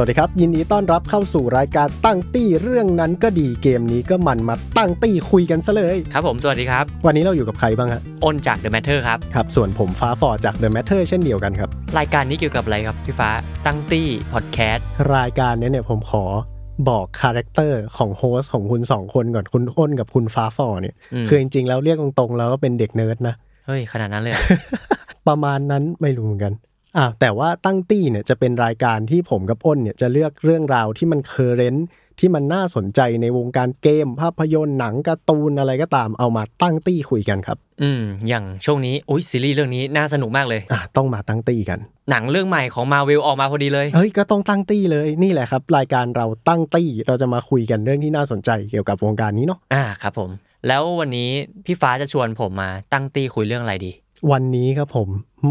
วัสดีครับ ยินดีต้อนรับเข้าสู่รายการตั้งตี้เรื่องนั้นก็ดีเกมนี้ก็มันมาตั้งตี้คุยกันซะเลย ครัครับผม สวัสดีครับ วันนี้เราอยู่กับใครบ้างฮะอ้นจาก The Matter ครับ ครับ ส่วนผมฟ้าฟอร์ดจาก The Matter เช่นเดียวกันครับ รายการนี้เกี่ยวกับอะไรครับพี่ฟ้าตั้งตี้พอดแคสต์รายการนี้เนี่ยผมขอบอก character ของ host ของคุณสองคนก่อนคุณอ้นกับคุณฟ้าฟอร์เนี่ยคือจริงๆแล้วเรียกตรงๆแล้วก็เป็นเด็กเนิร์ดนะเฮ้ยขนาดนั้นเลยเหรอประมาณนั้นไม่รู้เหมือนกัน อ่าแต่ว่าตั้งตี้เนี่ยจะเป็นรายการที่ผมกับอ้นเนี่ยจะเลือกเรื่องราวที่มัน currentที่มันน่าสนใจในวงการเกม ภาพยนตร์หนังการ์ตูนอะไรก็ตามเอามาตั้งตี้คุยกันครับ อืมอย่างช่วงนี้อุ้ยซีรีส์เรื่องนี้น่าสนุกมากเลยอ่าต้องมาตั้งตี้กัน หนังเรื่องใหม่ของมาเวลออกมาพอดีเลยเฮ้ยก็ต้องตั้งตี้เลยนี่แหละครับ รายการเราตั้งตี้เราจะมาคุยกันเรื่องที่น่าสนใจเกี่ยวกับวงการนี้เนาะอ่าครับผม แล้ววันนี้พี่ฟ้าจะชวนผมมาตั้งตี้คุยเรื่องอะไรดี วันนี้ครับผม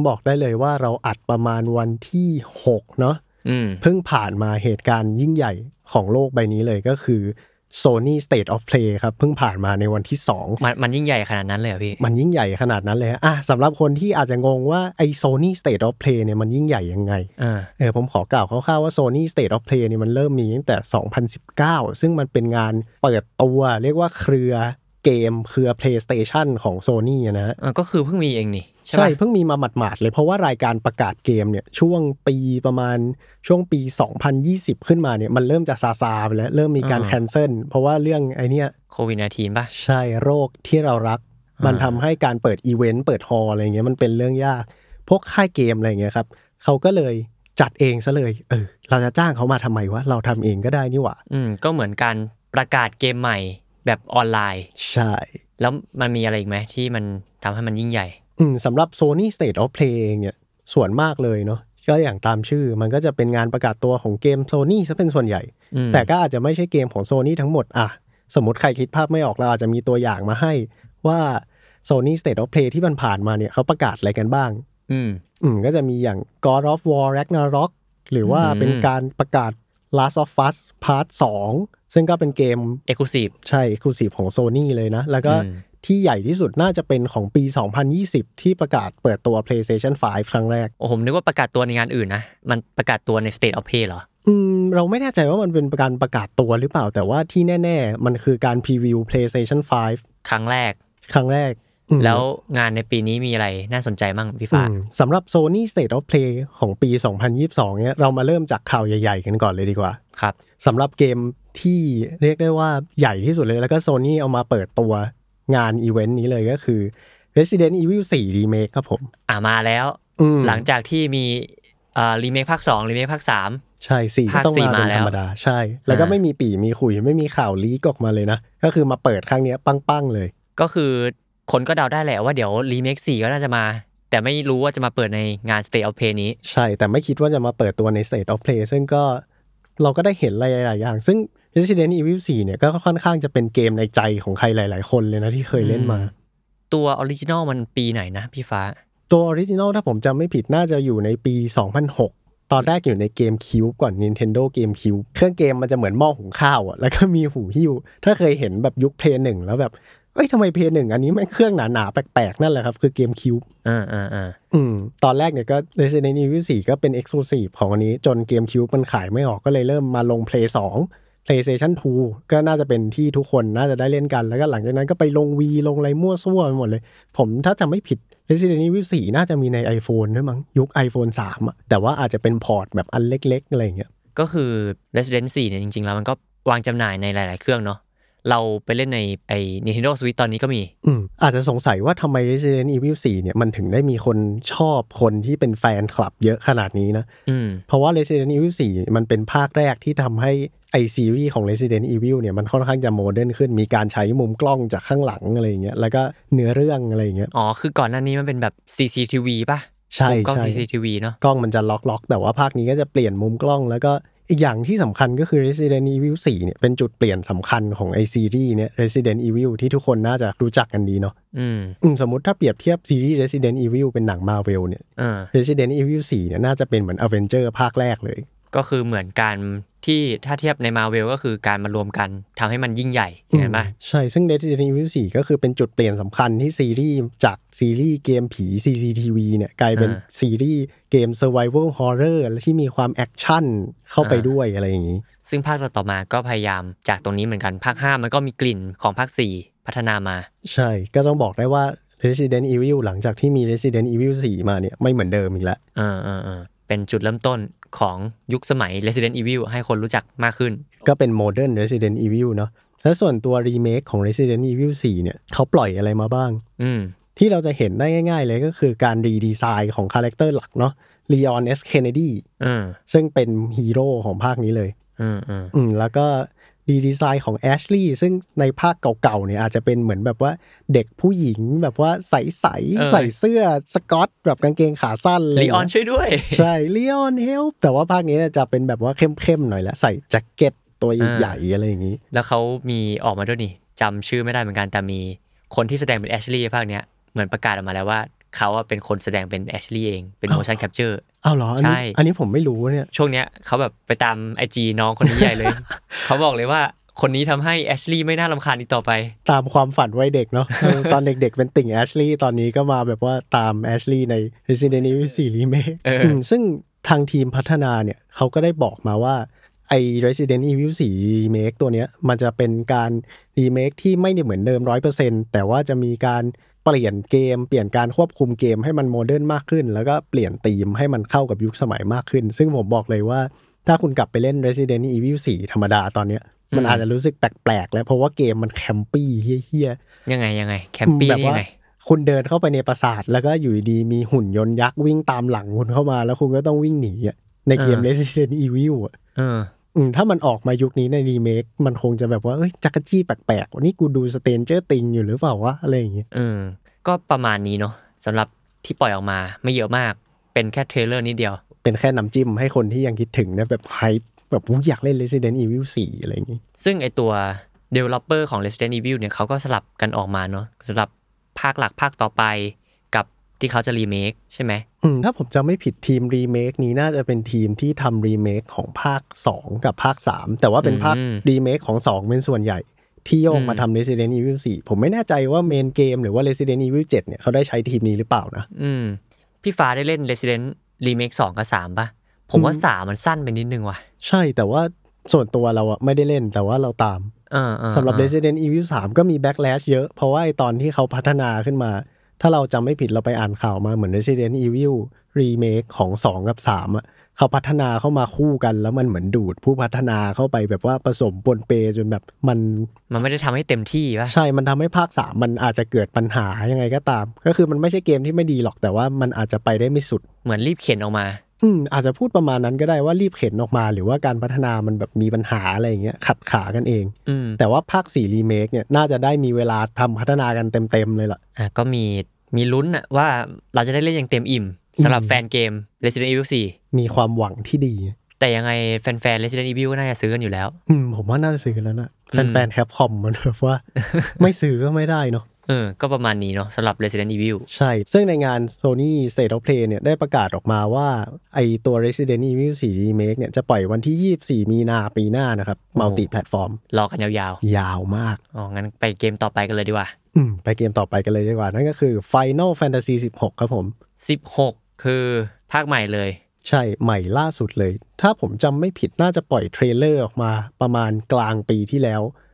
บอกได้เลยว่าเราอัดประมาณวันที่6เนาะอืมเพิ่งผ่านมาเหตุการณ์ยิ่งใหญ่ของโลกใบนี้เลยก็คือ Sony State of Play ครับเพิ่งผ่านมาในวันที่ 2 มันมันยิ่งใหญ่ขนาดนั้นเลยเหรอพี่ มันยิ่งใหญ่ขนาดนั้นเลยฮะอะสำหรับคนที่อาจจะงงว่าไอ้ Sony State of Play เนี่ยมันยิ่งใหญ่ยังไงเออเออผมขอกล่าวคร่าวๆว่า Sony State of Play เนี่ยมันเริ่มมีตั้งแต่ 2019 ซึ่งมันเป็นงานเปิดตัวเรียกว่าเครือ เกมเครือ PlayStation ของ Sony อะนะฮะเออก็คือเพิ่งมีเองนี่ ใช่ใช่ปะเพิ่งมีมาหมาดๆเลยเพราะว่ารายการประกาศเกมเนี่ยช่วงปีประมาณช่วงปี 2020 ขึ้นมาเนี่ยมันเริ่มจะซาซาไปแล้ว เริ่มมีการ cancel เพราะว่าเรื่องไอเนี้ยโควิด 19 ป่ะ ใช่โรคที่เรารักอ่ามัมันทำให้การเปิดอีเวนต์เปิด hall อะไรเงี้ยมันเป็นเรื่องยาก พวกค่ายเกมอะไรเงี้ยครับเขาก็เลยจัดเองซะเลย เออ เราจะจ้างเขามาทำไมวะ เราทำเองก็ได้นี่หว่า อืม ก็เหมือนการประกาศเกมใหม่ แบบออนไลน์ ใช่ แล้วมันมีอะไรอีกไหมที่มันทำให้มันยิ่งใหญ่ อืมสำหรับ Sony State of Play เองเนี่ยส่วนมากเลยเนาะก็อย่างตามชื่อมันก็จะเป็นงานประกาศตัวของเกม Sony ซะเป็นส่วนใหญ่ อืม แต่ก็อาจจะไม่ใช่เกมของ Sony ทั้งหมดอะสมมติใครคิดภาพไม่ออกเราอาจจะมีตัวอย่างมาให้ว่า Sony State of Play ที่มันผ่านมาเนี่ยเขาประกาศอะไรกันบ้าง อืม อืมก็จะมีอย่าง God of War Ragnarok หรือว่าอืม เป็นการประกาศ Last of Us Part 2 ซึ่งก็เป็นเกมเอกลูซีฟใช่ Exclusive ของ Sony เลยนะ แล้วก็อืมที่ใหญ่ที่สุดน่าจะเป็นของปี 2020 ที่ประกาศเปิดตัว PlayStation 5 ครั้งแรก โอ้ผมนึกว่าประกาศตัวในงานอื่นนะ มันประกาศตัวใน State of Play เหรอ อืม เราไม่แน่ใจว่ามันเป็นการประกาศตัวหรือเปล่า แต่ว่าที่แน่ ๆ มันคือการพรีวิว PlayStation 5 ครั้งแรก ครั้งแรกอืมแล้วงานในปีนี้มีอะไรน่าสนใจมั่งพี่ฟ้าอืมสำหรับ Sony State of Play ของปี 2022 เนี่ยเรามาเริ่มจากข่าวใหญ่ ๆ กันก่อนเลยดีกว่า ครับสำหรับเกม ที่เรียกได้ว่าใหญ่ที่สุดเลย แล้วก็ Sony เอามาเปิดตัวงานอีเวนต์นี้เลยก็คือ Resident Evil 4 Remake ครับผม อ่ามาแล้วอืมหลังจากที่มีอ่ารีเมคภาค2รีเมคภาคใช่สี่ก็ภาคต้องสี่มาเป็นมาแล้วธรรมดาใช่ แล้วก็อ่าไม่มีปี่มีขลุ่ยไม่มีข่าว leak ออกมาเลยนะ ก็คือมาเปิดครั้งเนี้ยปังๆเลย3ก็คือคนก็เดาได้แหละว่าเดี๋ยวรีเมค4ก็น่าจะมา แต่ไม่รู้ว่าจะมาเปิดในงาน State of Play นี้ ใช่แต่ไม่คิดว่าจะมาเปิดตัวใน State of Play ซึ่งก็เราก็ได้เห็นหลายๆอย่าง ซึ่ง Resident Evil 4 เนี่ยก็ค่อนข้างจะเป็นเกมในใจของใครหลาย ๆ คนเลยนะที่เคยเล่นมา ตัว original มันปีไหนนะพี่ฟ้า ตัว original ถ้าผมจำไม่ผิดน่าจะอยู่ในปี 2006 ตอนแรกอยู่ใน GameCube ก่อน Nintendo GameCube เครื่องเกมมันจะเหมือนหม้อหุงข้าวอะแล้วก็มีหูหิ้ว ถ้าเคยเห็นแบบยุคเพลย์หนึ่งแล้วแบบเอ้ยทำไมเพลย์หนึ่งอันนี้แม่งเครื่องหนาๆ แปลกๆ นั่นแหละครับ คือ GameCubeอ่าอ่าอ่าอืม ตอนแรกเนี่ยก็ Resident Evil 4 ก็เป็น Exclusive ของอันนี้ จนเกมคิวมันขายไม่ออกก็เลยเริ่มมาลง Play 2 PlayStation 2 ก็น่าจะเป็นที่ทุกคนน่าจะได้เล่นกัน แล้วก็หลังจากนั้นก็ไปลงวีลงอะไรมั่วซั่วไปหมดเลย ผมถ้าจำไม่ผิด Resident Evil 4 น่าจะมีใน iPhone ด้วยมั้งยุค iPhone 3อะแต่ว่าอาจจะเป็นพอร์ตแบบอันเล็กๆ อะไรอย่างเงี้ยก็คือ Resident 4เนี่ยจริงๆ แล้วมันก็วางจำหน่ายในหลาย ๆ เครื่องเนาะ เราไปเล่นในไอ้ Nintendo Switch ตอนนี้ก็มี อืมอาจจะสงสัยว่าทำไม Resident Evil 4 เนี่ยมันถึงได้มีคนชอบคนที่เป็นแฟนคลับเยอะขนาดนี้นะ อืม เพราะว่า Resident Evil 4 มันเป็นภาคแรกที่ทำให้ไอซีรีส์ของ Resident Evil เนี่ยมันค่อนข้างจะ modern ขึ้น มีการใช้มุมกล้องจากข้างหลังอะไรอย่างเงี้ย แล้วก็เนื้อเรื่องอะไรอย่างเงี้ย อ๋อ คือก่อนหน้านี้มันเป็นแบบ CCTV ป่ะใช่มุมกล้อง ใช่ CCTV เนาะ กล้องมันจะล็อกล็อกๆแต่ว่าภาคนี้ก็จะเปลี่ยนมุมกล้องแล้วก็ อีกอย่างที่สำคัญก็คือ Resident Evil 4เนี่ยเป็นจุดเปลี่ยนสำคัญของไอซีรีส์เนี่ย Resident Evil ที่ทุกคนน่าจะรู้จักกันดีเนาะอืมอืมสมมติถ้าเปรียบเทียบซีรีส์ Resident Evil เป็นหนัง Marvel เนี่ยเออ Resident Evil 4เนี่ยน่าจะเป็นเหมือน Avengers ภาคแรกเลย ก็คือเหมือนการที่ถ้าเทียบในมาเวลก็คือการมารวมกันทำให้มันยิ่งใหญ่เห็นไหมใช่ ซึ่ง Resident Evil 4 ก็คือเป็นจุดเปลี่ยนสำคัญที่ซีรีส์จากซีรีส์เกมผี CCTV เนี่ยกลายเป็นอ่าซีรีส์เกม Survival Horror และที่มีความ action เข้าไปอ่าด้วยอะไรอย่างนี้ ซึ่งภาคต่อๆมาก็พยายามจากตรงนี้เหมือนกันภาค 5 มันก็มีกลิ่นของภาค 4 พัฒนามา ใช่ก็ต้องบอกได้ว่า Resident Evil หลังจากที่มี Resident Evil 4 มาเนี่ยไม่เหมือนเดิมอีกแล้วเออเออเออเป็นจุดเริ่มต้น ของยุคสมัย Resident Evil ให้คนรู้จักมากขึ้น ก็เป็น Modern Resident Evil เนาะและส่วนตัวรีเมคของ Resident Evil 4 เนี่ยเขาปล่อยอะไรมาบ้าง อืมที่เราจะเห็นได้ง่าย ๆ เลยก็คือการ redesign ของ character หลักเนาะ Leon S. Kennedy อืมซึ่งเป็นฮีโร่ของภาคนี้เลย อืมอืมอืมแล้วก็ ดีดีไซน์ของแอชลีย์ซึ่งในภาคเก่าๆเนี่ยอาจจะเป็นเหมือนแบบว่าเด็กผู้หญิงแบบว่าใสๆใส่เสื้อสกอตแบบกางเกงขาสั้นเลยลีออนช่วยด้วย ใช่ลีออน help แต่ว่าภาคนี้เนี่ยจะเป็นแบบว่าเข้มๆหน่อยละใส่แจ็คเก็ตตัวใหญ่ๆอะไรอย่างนี้ แล้วเขามีออกมาด้วยนี่จำชื่อไม่ได้เหมือนกันแต่มีคนที่แสดงเป็นแอชลีย์ภาคเนี้ยเหมือนประกาศออกมาแล้วว่า เขาอะเป็นคนแสดงเป็นแอชลีย์เองเป็น motion capture อ้าวเหรออันนี้ใช่อันนี้ผมไม่รู้เนี่ยช่วงเนี้ยเขาแบบไปตามไอจีน้องคนนี้ใหญ่เลย เขาบอกเลยว่าคนนี้ทำให้แอชลีย์ไม่น่ารำคาญอีกต่อไป ตามความฝันวัยเด็กเนาะเออตอนเด็กๆเป็นติ่งแอชลีย์ตอนนี้ก็มาแบบว่าตามแอชลีย์ใน Resident Evil 4 Remake เอออืมซึ่งทางทีมพัฒนาเนี่ยเขาก็ได้บอกมาว่าไอ้ Resident Evil 4 Remake ตัวเนี้ยมันจะเป็นการรีเมคที่ไม่ได้เหมือนเดิม 100%แต่ว่าจะมีการ เปลี่ยนเกม เปลี่ยนการควบคุมเกมให้มัน modern มากขึ้น แล้วก็เปลี่ยนธีมให้มันเข้ากับยุคสมัยมากขึ้น ซึ่งผมบอกเลยว่า ถ้าคุณกลับไปเล่น Resident Evil 4 ธรรมดาตอนเนี้ยมันอาจจะรู้สึกแปลกๆ แล้วเพราะว่าเกมมัน campy เหี้ยๆยังไงยังไง campy แบบนี่ว่ายังไงคุณเดินเข้าไปในปราสาท แล้วก็อยู่ดีๆมีหุ่นยนต์ยักษ์วิ่งตามหลังคุณเข้ามา แล้วคุณก็ต้องวิ่งหนีอะในเกมเออ Resident Evil อะเอออืม ถ้ามันออกมายุคนี้ในรีเมค มันคงจะแบบว่าเอ้ยจั๊กจี้แปลกๆว่านี่กูดู Stranger Things อยู่หรือเปล่าวะอะไรอย่างเงี้ยเออก็ประมาณนี้เนาะสำหรับที่ปล่อยออกมาไม่เยอะมาก เป็นแค่ trailer นิดเดียว เป็นแค่น้ำจิ้มให้คนที่ยังคิดถึงนะแบบไฮแบบอุ๊ยอยากเล่น Resident Evil 4 อะไรอย่างงี้ ซึ่งไอตัว developer ของ Resident Evil เนี่ยเขาก็สลับกันออกมาเนาะสำหรับภาคหลักภาคต่อไปกับ ที่เขาจะรีเมคใช่ไหมอืมถ้าผมจำไม่ผิดทีมรีเมคนี้น่าจะเป็นทีมที่ทำรีเมคของภาค 2 กับภาค 3 แต่ว่าเป็นภาคอืมรีเมคของ 2 เป็นส่วนใหญ่ ที่โยกมาอืมทำ Resident Evil 4 ผมไม่แน่ใจว่าเมนเกมหรือว่า Resident Evil 7 เนี่ยเขาได้ใช้ทีมนี้หรือเปล่านะอืมพี่ฟ้าได้เล่น Resident Remake 2 กับ 3ป่ะ ผมว่าอืม3มันสั้นไปนิดนึงว่ะ ใช่แต่ว่าส่วนตัวเราอะไม่ได้เล่นแต่ว่าเราตามเออเออสำหรับเออ Resident Evil 3 ก็มี backlash เยอะ เพราะว่าไอตอนที่เขาพัฒนาขึ้นมา ถ้าเราจำไม่ผิดเราไปอ่านข่าวมาเหมือน Resident Evil Remake ของ 2 กับ 3อะเขาพัฒนาเข้ามาคู่กันแล้วมันเหมือนดูดผู้พัฒนาเข้าไปแบบว่าผสมปนเปจนแบบมันมันไม่ได้ทำให้เต็มที่ป่ะใช่ มันทำให้ภาค3มันอาจจะเกิดปัญหายังไงก็ตาม ก็คือมันไม่ใช่เกมที่ไม่ดีหรอกแต่ว่ามันอาจจะไปได้ไม่สุดเหมือนรีบเข็นออกมา อืมอาจจะพูดประมาณนั้นก็ได้ว่ารีบเข็นออกมา หรือว่าการพัฒนามันแบบมีปัญหาอะไรอย่างเงี้ยขัดขากันเองอืมแต่ว่าภาค4รีเมคเนี่ยน่าจะได้มีเวลาทำพัฒนากันเต็มๆเลยล่ะอะก็มีมีลุ้นอะว่าเราจะได้เล่นอย่างเต็มอิ่มสำหรับอืมแฟนเกม Resident Evil มีความหวังที่ดี4แต่ยังไงแฟนๆ Resident Evil ก็น่าจะซื้อกันอยู่แล้ว อืมผมว่าน่าจะซื้อแล้วนะอืมแฟนๆ Capcom มันแบบว่า ไม่ซื้อก็ไม่ได้เนาะ เออ ก็ประมาณนี้เนาะสำหรับ Resident Evil ใช่ ซึ่งในงาน Sony State of Play เนี่ยได้ประกาศออกมาว่า ไอตัว Resident Evil 4 Remake เนี่ยจะปล่อยวันที่ 24 มีนาปีหน้านะครับ multi-platformรอกันยาวยาวมากๆอ๋อ งั้นไปเกมต่อไปกันเลยดีกว่าอืมไปเกมต่อไปกันเลยดีกว่า นั่นก็คือ Final Fantasy 16 ครับผม 16 คือภาคใหม่เลย ใช่ใหม่ล่าสุดเลย ถ้าผมจำไม่ผิดน่าจะปล่อย trailer ออกมาประมาณกลางปีที่แล้วอืม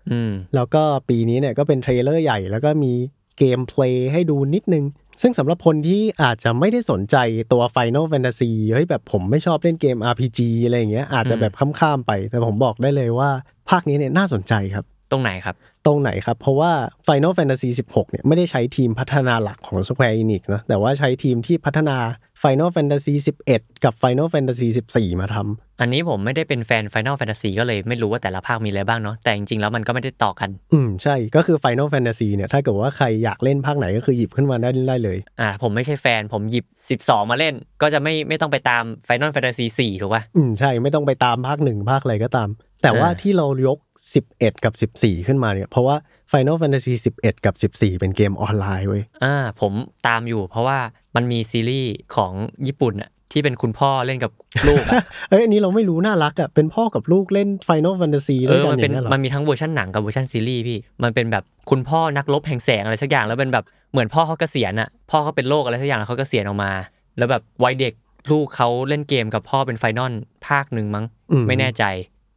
แล้วก็ปีนี้เนี่ยก็เป็น trailer ใหญ่ แล้วก็มี gameplay ให้ดูนิดนึง ซึ่งสำหรับคนที่อาจจะไม่ได้สนใจตัว Final Fantasy เฮ้ยแบบผมไม่ชอบเล่นเกม RPG อะไรอย่างเงี้ยอาจจะแบบข้ามๆไป แต่ผมบอกได้เลยว่า ภาคนี้เนี่ยน่าสนใจครับ ตรงไหนครับ ตรงไหนครับ เพราะว่า Final Fantasy 16 เนี่ยไม่ได้ใช้ทีมพัฒนาหลักของ Square Enix นะแต่ว่าใช้ทีมที่พัฒนา Final Fantasy 11 กับ Final Fantasy 14 มาทำอันนี้ผมไม่ได้เป็นแฟน Final Fantasy ก็เลยไม่รู้ว่าแต่ละภาคมีอะไรบ้างเนาะแต่จริงๆแล้วมันก็ไม่ได้ต่อกัน อืมใช่ก็คือ Final Fantasy เนี่ยถ้าเกิดว่าใครอยากเล่นภาคไหนก็คือหยิบขึ้นมาได้ได้เลย อ่าผมไม่ใช่แฟนผมหยิบ 12 มาเล่น ก็จะไม่ไม่ต้องไปตาม Final Fantasy 4ถูกป่ะอืมใช่ไม่ต้องไปตามภาคหนึ่งภาคอะไรก็ตาม แต่ว่าอ่าที่เรายก 11 กับ 14 ขึ้นมาเนี่ยเพราะว่า Final Fantasy 11 กับ 14 เป็นเกมออนไลน์เว้ยอ่าผมตามอยู่เพราะว่า มันมีซีรีส์ของญี่ปุ่นอะที่เป็นคุณพ่อเล่นกับลูกอะเอ้ยอันนี้เราไม่รู้น่ารักอะเป็นพ่อกับลูกเล่น Final Fantasy ด้วยกันอะมันเป็นย่างเงี้ยเหรอมันมีทั้งเวอร์ชันหนังกับเวอร์ชันซีรีส์พี่ มันเป็นแบบคุณพ่อนักรบแห่งแสงอะไรสักอย่างแล้วเป็นแบบเหมือนพ่อเขาเกษียณอะพ่อเขาเป็นโรคอะไรสักอย่างแล้วเขาเกษียณออกมา แล้วแบบวัยเด็กลูกเขาเล่นเกมกับพ่อเป็น Final ภาคหนึ่งมั้งอืไม่แน่ใจ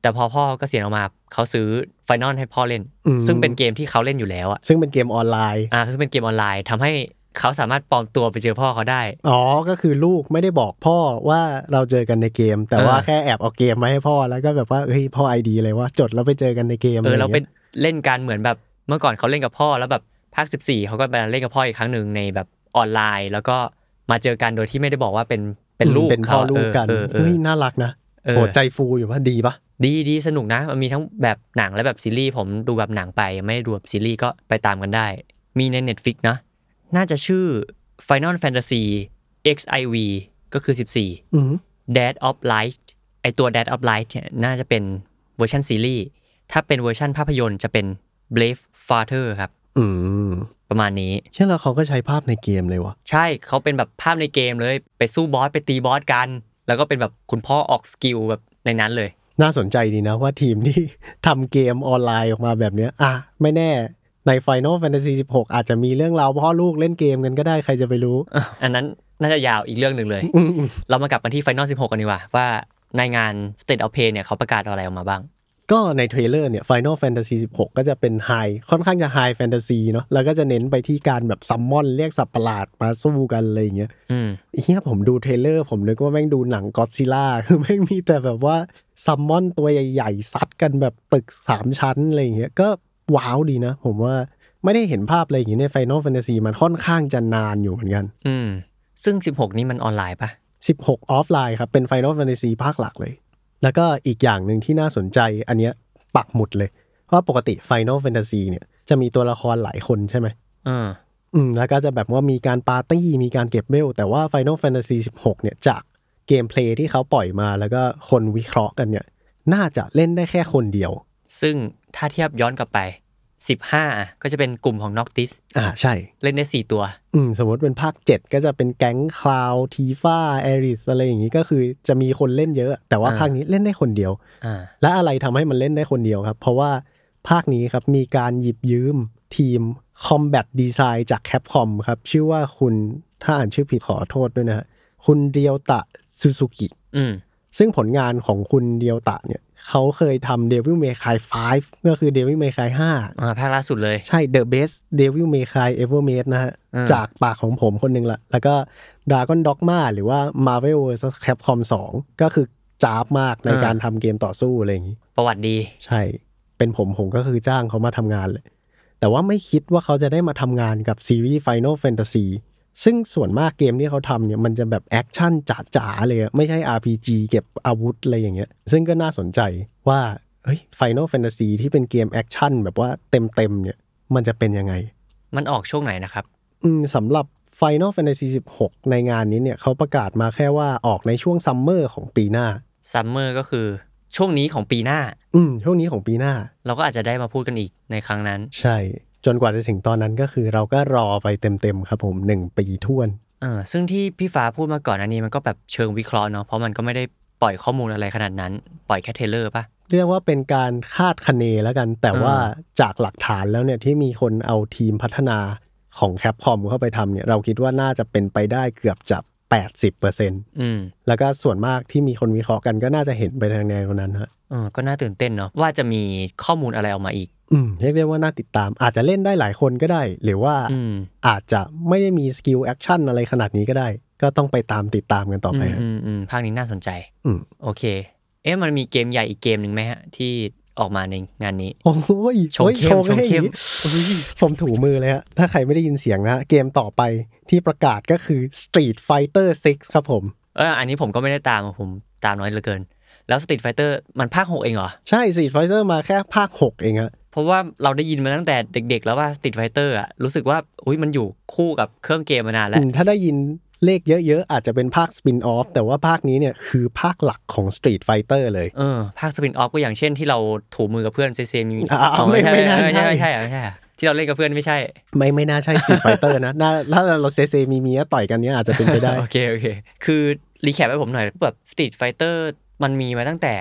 แต่พอพ่อเกษียณออกมาเขาซื้อ Final ให้พ่อเล่นอืมซึ่งเป็นเกมที่เขาเล่นอยู่แล้วอะซึ่งเป็นเกมออนไลน์อ่าซึ่งเป็นเกมออนไลน์ทำให้ เขาสามารถปลอมตัวไปเจอพ่อเขาได้ อ๋อ ก็คือลูกไม่ได้บอกพ่อว่าเราเจอกันในเกม แต่ว่าเออแค่แอบเอาเกมมาให้พ่อแล้วก็แบบว่าเฮ้ยพ่อไอดีเลยว่าจดแล้วไปเจอกันในเกมเออเราะไปไรงี้ยเล่นกันเหมือนแบบเมื่อก่อนเขาเล่นกับพ่อแล้วแบบภาค 14เขาก็มาเล่นกับพ่ออีกครั้งหนึ่งในแบบออนไลน์ แล้วก็มาเจอกันโดยที่ไม่ได้บอกว่าเป็นเป็นลูกเป็นพ่อขาลูกกันเออเออเฮ้ยเออน่ารักนะเออโหใจฟูอยู่ว่าดีปะดีดีสนุกนะมันมีทั้งแบบหนังและแบบซีรีส์ผมดูแบบหนังไปไม่ได้ดูแบบซีรีส์ก็ไปตามกันได้ มีใน Netflix นะ น่าจะชื่อ Final Fantasy XIV ก็คือ 14อืม Dead of Light ไอตัว Dad of Light เนี่ยน่าจะเป็นเวอร์ชันซีรีส์ ถ้าเป็นเวอร์ชันภาพยนตร์จะเป็น Brave Father ครับ อืม ประมาณนี้เช่นแล้วเขาก็ใช้ภาพในเกมเลยวะใช่เขาเป็นแบบภาพในเกมเลย ไปสู้ boss ไปตี boss กัน แล้วก็เป็นแบบคุณพ่อออก skill แบบในนั้นเลย น่าสนใจดีนะว่าทีมที่ทำเกมออนไลน์ออกมาแบบเนี้ย อะ ไม่แน่ ใน Final Fantasy 16 อาจจะมีเรื่องราวพ่อลูกเล่นเกมกันก็ได้ใครจะไปรู้ อันนั้นน่าจะยาวอีกเรื่องหนึ่งเลยอืมอืมเรามากลับมาที่ Final 16 กันดีกว่า ว่าในงาน State of Play เนี่ยเขาประกาศอะไรออกมาบ้าง ก็ใน trailer เนี่ย Final Fantasy 16 ก็จะเป็น high ค่อนข้างจะ high fantasy เนาะแล้วก็จะเน้นไปที่การแบบ summon เรียกสัตว์ประหลาดมาสู้กันอะไรอย่างเงี้ยอืมเฮียผมดู trailer ผมนึกว่าแม่งดูหนังก็อดซิล่าคือแม่งมีแต่แบบว่า summon ตัวใหญ่ๆซัดกันแบบตึกสามชั้นอะไรอย่างเงี้ยก็ ว้าวดีนะ ผมว่าไม่ได้เห็นภาพอะไรอย่างเงี้ยใน Final Fantasy มันค่อนข้างจะนานอยู่เหมือนกัน อืม ซึ่ง 16 นี่มันออนไลน์ปะ16 ออฟไลน์ครับ เป็น Final Fantasy ภาคหลักเลย แล้วก็อีกอย่างหนึ่งที่น่าสนใจ อันเนี้ยปักหมุดเลย เพราะปกติ Final Fantasy เนี่ยจะมีตัวละครหลายคนใช่ไหมอืมอืม แล้วก็จะแบบว่ามีการปาร์ตี้ มีการเก็บเวล แต่ว่า Final Fantasy 16 เนี่ยจาก gameplay ที่เขาปล่อยมาแล้วก็คนวิเคราะห์กันเนี่ย น่าจะเล่นได้แค่คนเดียว ซึ่ง ถ้าเทียบย้อนกลับไป15อะก็จะเป็นกลุ่มของ Noctis อ่าใช่ เล่นได้4ตัว อืมสมมติเป็นภาค7ก็จะเป็นแก๊งคลาวทีฟ้าแอริสอะไรอย่างงี้ก็คือจะมีคนเล่นเยอะ แต่ว่าอ่าภาคนี้เล่นได้คนเดียวอ่าและอะไรทำให้มันเล่นได้คนเดียวครับ เพราะว่าภาคนี้ครับมีการหยิบยืมทีม Combat Design จาก Capcom ครับ ชื่อว่าคุณถ้าอ่านชื่อผิดขอโทษด้วยนะฮะคุณเรียวตะซูซูกิอืม ซึ่งผลงานของคุณเรียวตะเนี่ยเขาเคยทำ Devil May Cry 5 ก็คือ Devil May Cry 5อ่าภาคล่าสุดเลย ใช่ The Best Devil May Cry Ever Made นะฮะอืมจากปากของผมคนหนึ่งละแล้วก็ Dragon Dogma หรือว่า Marvel vs Capcom 2 ก็คือจ้าบมากในการทำเกมต่อสู้อะไรอย่างนี้ ประวัติดี ใช่ เป็นผมผมก็คือจ้างเขามาทำงานเลย แต่ว่าไม่คิดว่าเขาจะได้มาทำงานกับซีรีส์ Final Fantasy ซึ่งส่วนมากเกมที่เขาทำเนี่ยมันจะแบบแอคชั่นจ๋าๆเลยอะไม่ใช่ RPG เก็บอาวุธอะไรอย่างเงี้ย ซึ่งก็น่าสนใจว่าเฮ้ย Final Fantasy ที่เป็นเกมแอคชั่นแบบว่าเต็มๆเนี่ยมันจะเป็นยังไง มันออกช่วงไหนนะครับ อืมสำหรับ Final Fantasy 16 ในงานนี้เนี่ยเขาประกาศมาแค่ว่าออกในช่วง summer ของปีหน้า summer ก็คือช่วงนี้ของปีหน้า อืมช่วงนี้ของปีหน้า เราก็อาจจะได้มาพูดกันอีกในครั้งนั้น ใช่ จนกว่าจะถึงตอนนั้นก็คือเราก็รอไปเต็มๆครับผมหนึ่งปีถ้วนเออซึ่งที่พี่ฟ้าพูดมาก่อนอันนี้มันก็แบบเชิงวิเคราะห์เนาะเพราะมันก็ไม่ได้ปล่อยข้อมูลอะไรขนาดนั้น ปล่อยแค่ trailer ปะเรียกว่าเป็นการคาดคะเนแล้วกัน แต่ว่าอ่าจากหลักฐานแล้วเนี่ยที่มีคนเอาทีมพัฒนาของ Capcom เข้าไปทำเนี่ยเราคิดว่าน่าจะเป็นไปได้เกือบจะ80%อืมแล้วก็ส่วนมากที่มีคนวิเคราะห์กันก็น่าจะเห็นไปทางแนวนั้นฮะ เออก็น่าตื่นเต้นเนาะว่าจะมีข้อมูลอะไรออกมาอีก อืมเรียกได้ว่าน่าติดตาม อาจจะเล่นได้หลายคนก็ได้ หรือว่าอืมอาจจะไม่ได้มี skill action อะไรขนาดนี้ก็ได้ ก็ต้องไปตามติดตามกันต่อไปอืมฮะอืมอืมภาคนี้น่าสนใจ อืมโอเค เอ๊ะมันมีเกมใหญ่อีกเกมหนึ่งไหมฮะ ที่ออกมาในงานนี้ โอ้ยชงเข้มโอ้ยชงเข้มให้โอ้ยผมถูมือเลยฮะ ถ้าใครไม่ได้ยินเสียงนะ เกมต่อไปที่ประกาศก็คือ Street Fighter 6 ครับผม เอออันนี้ผมก็ไม่ได้ตามผมตามน้อยเหลือเกิน แล้ว Street Fighter มันภาค6เองเหรอ ใช่ Street Fighter มาแค่ภาค6เองฮะเพราะว่าเราได้ยินมาตั้งแต่เด็ก ๆ แล้วว่า Street Fighter อะรู้สึกว่าอุ้ยมันอยู่คู่กับเครื่องเกมมานานแล้วอืมถ้าได้ยินเลขเยอะ ๆ อาจจะเป็นภาค Spin Off แต่ว่าภาคนี้เนี่ยคือภาคหลักของ Street Fighter เลยเออภาค spin off ก็อย่างเช่นที่เราถูมือกับเพื่อนเซเซมีอ่าไม่ไม่น่าไม่ใช่ใช่ไม่ใช่ไม่ใช่อะที่เราเล่นกับเพื่อนไม่ใช่ ไม่ไม่น่าใช่ Street Fighter นะน่าถ้าเราเซเซมีมีต่อยกันเนี้ยอาจจะเป็นไปได้โอเคโอเค คือ recap ให้ผมหน่อยแบบ Street Fighter มันมีมาตั้งแต่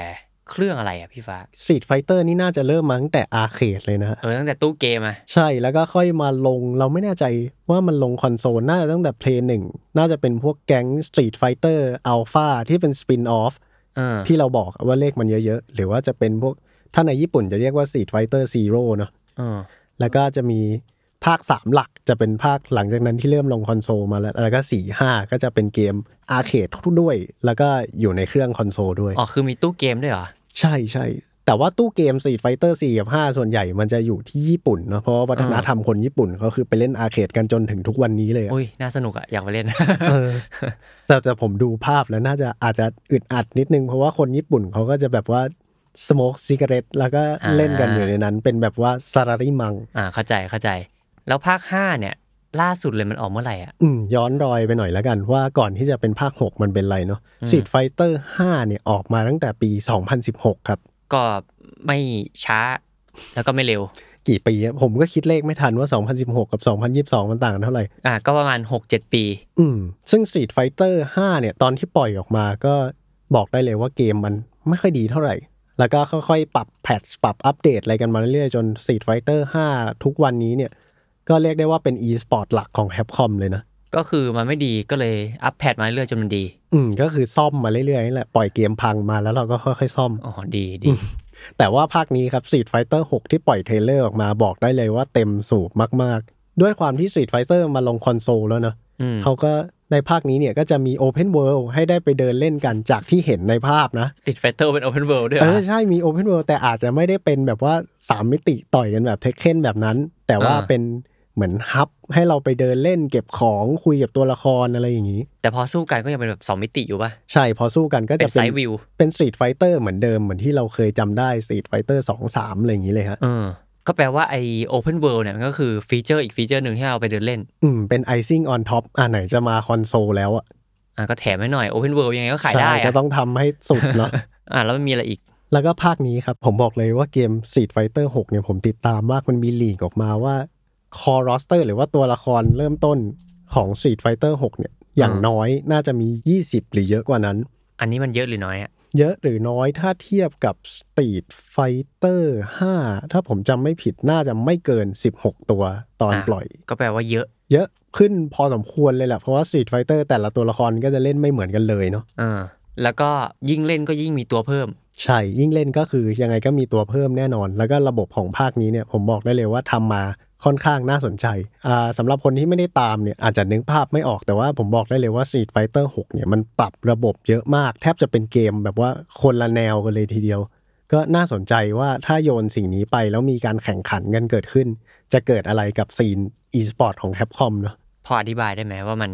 เครื่องอะไรอะพี่ฟ้า Street Fighter นี่น่าจะเริ่มมาตั้งแต่ arcade เลยนะฮะเออ ตั้งแต่ตู้เกมอะ ใช่แล้วก็ค่อยมาลงเราไม่แน่ใจว่ามันลงคอนโซล น่าจะตั้งแต่ Play หนึ่งน่าจะเป็นพวกแก๊ง Street Fighter Alpha ที่เป็น Spin Off เออที่เราบอกว่าเลขมันเยอะๆ หรือว่าจะเป็นพวกถ้าในญี่ปุ่นจะเรียกว่า Street Fighter Zero เนาะเออแล้วก็จะมี ภาค 3 หลักจะเป็นภาคหลังจากนั้นที่เริ่มลงคอนโซลมาแล้ว แล้วก็ 4 5 ก็จะเป็นเกม arcade ด้วย แล้วก็อยู่ในเครื่องคอนโซลด้วย อ๋อ คือมีตู้เกมด้วยเหรอ ใช่ใช่แต่ว่าตู้เกม Street Fighter 4 กับ 5 ส่วนใหญ่มันจะอยู่ที่ญี่ปุ่นเนาะเพราะว่าวัฒนธรรมคนญี่ปุ่นเขาคือไปเล่น arcade กันจนถึงทุกวันนี้เลยอะอุ้ยน่าสนุกอะอยากไปเล่นเออแต่แต่ผมดูภาพแล้วน่าจะอาจจะอึดอัดนิดนึงเพราะว่าคนญี่ปุ่นเขาก็จะแบบว่า smoke cigarette แล้วก็เล่นกันอยู่ในนั้น เป็นแบบว่าซาราริมัง อ่าเข้าใจเข้าใจ แล้วภาค5เนี่ยล่าสุดเลยมันออกเมื่อไหร่อะอืมย้อนรอยไปหน่อยแล้วกันว่าก่อนที่จะเป็นภาค 6 มันเป็นไรเนาะ Street Fighter 5เนี่ยออกมาตั้งแต่ปี 2016 ครับ ก็ไม่ช้าแล้วก็ไม่เร็ว กี่ปีอะผมก็คิดเลขไม่ทันว่า 2016 กับ 2022 มันต่างกันเท่าไหร่ อ่าก็ประมาณ 6-7 ปี อืมซึ่ง Street Fighter 5 เนี่ย ตอนที่ปล่อยออกมาก็บอกได้เลยว่าเกมมันไม่ค่อยดีเท่าไหร่ แล้วก็ค่อยๆ ปรับ patch ปรับอัปเดตอะไรกันมาเรื่อยๆ จน Street Fighter 5 ทุกวันนี้เนี่ย ก็เรียกได้ว่าเป็น e-sport หลักของ Capcom เลยนะ ก็คือมันไม่ดีก็เลยอัป patch มาเรื่อยๆจนมันดี อืมก็คือซ่อมมาเรื่อยๆนี่แหละปล่อยเกมพังมาแล้วเราก็ค่อยๆซ่อม อ๋อ ดีดี แต่ว่าภาคนี้ครับ Street Fighter 6 ที่ปล่อย trailer ออกมาบอกได้เลยว่าเต็มสูบมากๆ ด้วยความที่ Street Fighter มาลงคอนโซลแล้วเนอะอืมเขาก็ในภาคนี้เนี่ยก็จะมี Open World ให้ได้ไปเดินเล่นกันจากที่เห็นในภาพนะ Street Fighter เป็น open world ด้วยเหรออใช่มี Open World แต่อาจจะไม่ได้เป็นแบบว่า 3 มิติต่อยกันแบบ Tekken แบบนั้น แต่ว่าอ่าเป็น เหมือน hub ให้เราไปเดินเล่นเก็บของคุยกับตัวละครอะไรอย่างนี้ แต่พอสู้กันก็ยังเป็นแบบ2มิติอยู่ป่ะใช่พอสู้กันก็เป็จะเป็น side view เป็น Street Fighter เหมือนเดิมเหมือนที่เราเคยจำได้ Street Fighter 2 3อะไรอย่างนี้เลยฮะเออก็แปลว่าไอopen world เนี่ยมันก็คือ feature อีก feature หนึ่งที่เราไปเดินเล่น อืม เป็น icing on top อ่าไหนจะมาคอนโซลแล้วอะอะก็แถมให้หน่อย open world ยังไงก็ขายได้ใช่ก็อะต้องทำให้สุดเนาะอะแล้วมันมีอะไรอีก แล้วก็ภาคนี้ครับ ผมบอกเลยว่าเกม Street Fighter 6 เนี่ยผมติดตามมากมันมี leak ออกมาว่า Core Roster หรือว่าตัวละครเริ่มต้นของ Street Fighter 6 เนี่ย อ่าอย่างน้อยน่าจะมี 20 หรือเยอะกว่านั้น อันนี้มันเยอะหรือน้อยอะเยอะหรือน้อยถ้าเทียบกับ Street Fighter 5 ถ้าผมจำไม่ผิดน่าจะไม่เกิน 16 ตัวตอนอะปล่อย ก็แปลว่าเยอะ เยอะขึ้นพอสมควรเลยแหละเพราะว่า Street Fighter แต่ละตัวละครก็จะเล่นไม่เหมือนกันเลยเนาะเออแล้วก็ยิ่งเล่นก็ยิ่งมีตัวเพิ่ม ใช่ยิ่งเล่นก็คือยังไงก็มีตัวเพิ่มแน่นอน แล้วก็ระบบของภาคนี้เนี่ยผมบอกได้เลยว่าทำมา ค่อนข้างน่าสนใจอ่าสำหรับคนที่ไม่ได้ตามเนี่ยอาจจะนึกภาพไม่ออกแต่ว่าผมบอกได้เลยว่า Street Fighter 6เนี่ยมันปรับระบบเยอะมาก แทบจะเป็นเกมแบบว่าคนละแนวกันเลยทีเดียว ก็น่าสนใจว่าถ้าโยนสิ่งนี้ไปแล้วมีการแข่งขันกันเกิดขึ้น จะเกิดอะไรกับ scene e-sport ของ Capcom เนาะพออธิบายได้ไหมว่ามัน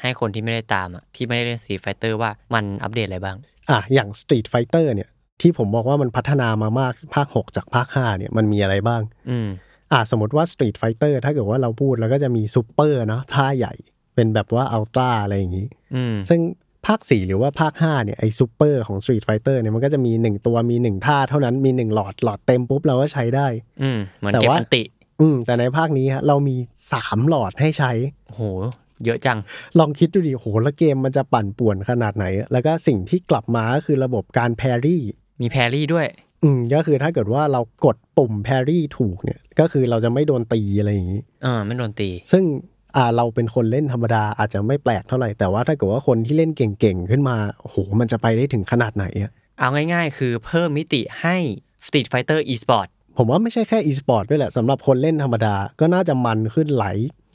ให้คนที่ไม่ได้ตามอะที่ไม่ได้เล่น Street Fighter ว่ามันอัปเดตอะไรบ้างอะอย่าง Street Fighter เนี่ยที่ผมบอกว่ามันพัฒนามามากภาค 6 จากภาค 5 เนี่ยมันมีอะไรบ้าง อืม อะสมมติว่า Street Fighter ถ้าเกิดว่าเราพูดแล้วก็จะมีซูเปอร์เนาะท่าใหญ่ เป็นแบบว่า ultra อะไรอย่างนี้อืมซึ่งภาค 4 หรือว่าภาค 5 เนี่ย ไอซูเปอร์ของ Street Fighter เนี่ยมันก็จะมี 1 ตัวมี 1 ท่าเท่านั้นมี 1 หลอดหลอดเต็มปุ๊บ เราก็ใช้ได้ อืมเหมือนแต่เก็บว่าอันติ อืม แต่ในภาคนี้ฮะเรามี 3 หลอดให้ใช้โอ้โห เยอะจัง ลองคิดดูดิโห แล้วเกมมันจะปั่นป่วนขนาดไหนอะแล้วก็สิ่งที่กลับมาก็คือระบบการแพรี่ มีแพรรี่ด้วย อืมก็คือถ้าเกิดว่าเรากดปุ่มแพรี่ถูกเนี่ย ก็คือเราจะไม่โดนตีอะไรอย่างนี้เออไม่โดนตี ซึ่งอ่าเราเป็นคนเล่นธรรมดาอาจจะไม่แปลกเท่าไหร่ แต่ว่าถ้าเกิดว่าคนที่เล่นเก่งๆ ขึ้นมาโอ้โหมันจะไปได้ถึงขนาดไหนอะเอาง่ายๆ คือเพิ่มมิติให้ Street Fighter Esport ผมว่าไม่ใช่แค่ e-sport ด้วยแหละสำหรับคนเล่นธรรมดาก็น่าจะมันขึ้นไหล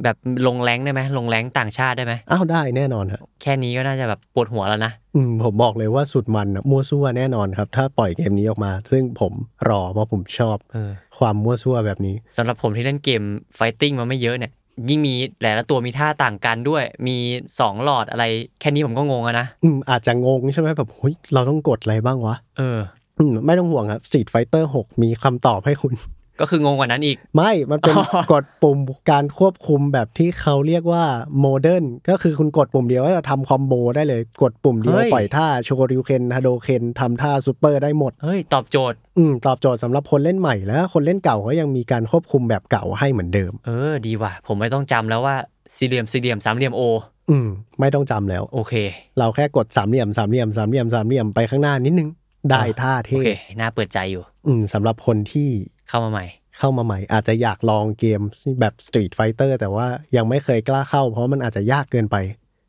แบบลงแรงได้ไหมลงแรงต่างชาติได้ไหมอ้าวได้แน่นอนฮะแค่นี้ก็น่าจะแบบปวดหัวแล้วนะอืมผมบอกเลยว่าสุดมันอะมั่วซั่วแน่นอนครับ ถ้าปล่อยเกมนี้ออกมา ซึ่งผมรอเพราะผมชอบเออความมั่วซั่วแบบนี้ สำหรับผมที่เล่นเกม fighting มาไม่เยอะเนี่ย ยิ่งมีแต่ละตัวมีท่าต่างกันด้วย มี 2 หลอดอะไรแค่นี้ผมก็งงอะนะ อืมอาจจะงงใช่ไหมแบบเฮ้ยเราต้องกดอะไรบ้างวะ เอออืม ไม่ต้องห่วงครับ Street Fighter 6 มีคำตอบให้คุณ ก็คืองงกว่านั้นอีก ไม่ มันเป็นอ๋อกดปุ่มการควบคุมแบบที่เขาเรียกว่า modern ก็คือคุณกดปุ่มเดียวก็จะทำ combo ได้เลย กดปุ่มเดียวปล่อยท่าโชริวเคนฮาโดเคนทำท่าซูเปอร์ได้หมด เฮ้ย ตอบโจทย์ อืมตอบโจทย์สำหรับคนเล่นใหม่แล้ว คนเล่นเก่าก็ยังมีการควบคุมแบบเก่าให้เหมือนเดิม เออ ดีว่ะ ผมไม่ต้องจำแล้วว่าสี่เหลี่ยมสี่เหลี่ยมสามเหลี่ยมโออืม ไม่ต้องจำแล้ว โอเค เราแค่กดสามเหลี่ยมสามเหลี่ยมสามเหลี่ยมสามเหลี่ยมไปข้างหน้านิดนึง ได้ท่าโอเท่เคน่าเปิดใจอยู่ อืมสำหรับคนที่เข้ามาใหม่ เข้ามาใหม่ อาจจะอยากลองเกมแบบ Street Fighter แต่ว่ายังไม่เคยกล้าเข้า เพราะมันอาจจะยากเกินไป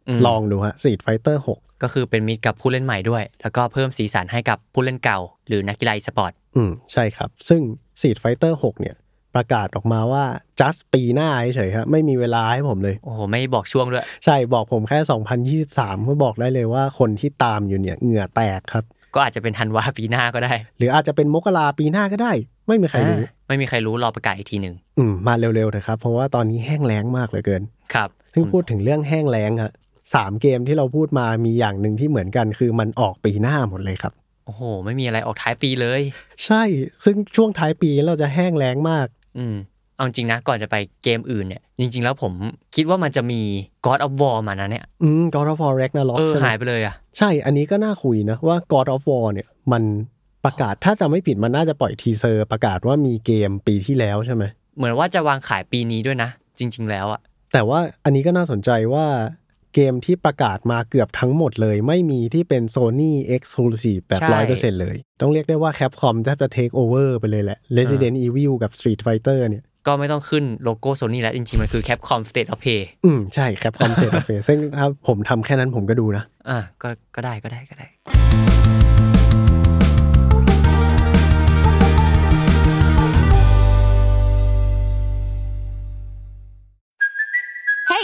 อืม ลองดูฮะ Street Fighter 6 ก็คือเป็นมิตรกับผู้เล่นใหม่ด้วย แล้วก็เพิ่มสีสันให้กับผู้เล่นเก่า หรือนักกีฬาอีสปอร์ต อืม ใช่ครับ ซึ่ง Street Fighter 6 เนี่ย ประกาศออกมาว่า just ปีหน้าเฉยๆครับไม่มีเวลาให้ผมเลย โอ้โห ไม่บอกช่วงด้วย ใช่บอกผมแค่ 2023 ก็บอกได้เลยว่าคนที่ตามอยู่เนี่ย เหงื่อแตกครับ ก็อาจจะเป็นธันวาปีหน้าก็ได้ หรืออาจจะเป็นมกราปีหน้าก็ได้ ไม่มีใครรู้อ่าไม่มีใครรู้รอประกาศอีกทีหนึ่งอืมมาเร็วๆเถอะครับเพราะว่าตอนนี้แห้งแล้งมากเหลือเกินครับซึ่งพูดถึงเรื่องแห้งแล้งอะสามเกมที่เราพูดมามีอย่างหนึ่งที่เหมือนกัน คือมันออกปีหน้าหมดเลยครับโอ้โห ไม่มีอะไรออกท้ายปีเลย ใช่ ซึ่งช่วงท้ายปีเราจะแห้งแล้งมาก อืม เอาจริงนะก่อนจะไปเกมอื่นเนี่ยจริง ๆ แล้วผมคิดว่ามันจะมี God of War มานะเนี่ยอืม God of War Ragnarok เออใช่ไหมหายไปเลยอะใช่อันนี้ก็น่าคุยนะว่า God of War เนี่ยมันประกาศถ้าจะไม่ผิดมันน่าจะปล่อย teaser ประกาศว่ามีเกมปีที่แล้วใช่ไหมเหมือนว่าจะวางขายปีนี้ด้วยนะ จริง ๆ แล้วอะแต่ว่าอันนี้ก็น่าสนใจว่าเกมที่ประกาศมาเกือบทั้งหมดเลย ไม่มีที่เป็น Sony Exclusive แบบใช่ร้อยเปอร์เซ็นต์เลย ต้องเรียกได้ว่า Capcom แทบจะ take over ไปเลยแหละ Resident Evil กับ Street Fighter เนี่ย ก็ไม่ต้องขึ้นโลโก้โซนี่แล้ว จริงๆ มันคือ Capcom State of Play อืม ใช่ Capcom State of Play ซึ่งถ้าผมทำแค่นั้นผมก็ดูนะ อะก็ก็ได้ก็ได้ก็ได้